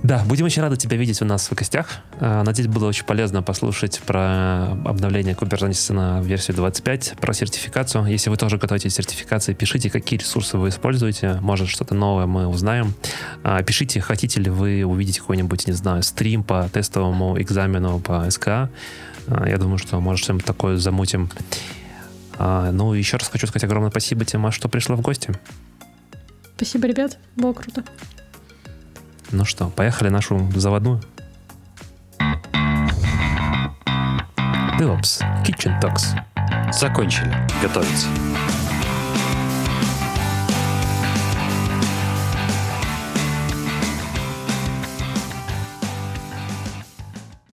Да, будем очень рады тебя видеть у нас в гостях. А, надеюсь, было очень полезно послушать про обновление Kubernetes на версию 25, про сертификацию. Если вы тоже готовите сертификации, пишите, какие ресурсы вы используете. Может, что-то новое мы узнаем. А, пишите, хотите ли вы увидеть какой-нибудь, не знаю, стрим по тестовому экзамену по СК. А, я думаю, что, может, что-нибудь такое замутим. Ну, еще раз хочу сказать огромное спасибо тебе, Маш, что пришла в гости. Спасибо, ребят. Было круто. Ну что, поехали нашу заводную. DevOps Kitchen Talks. Закончили готовить.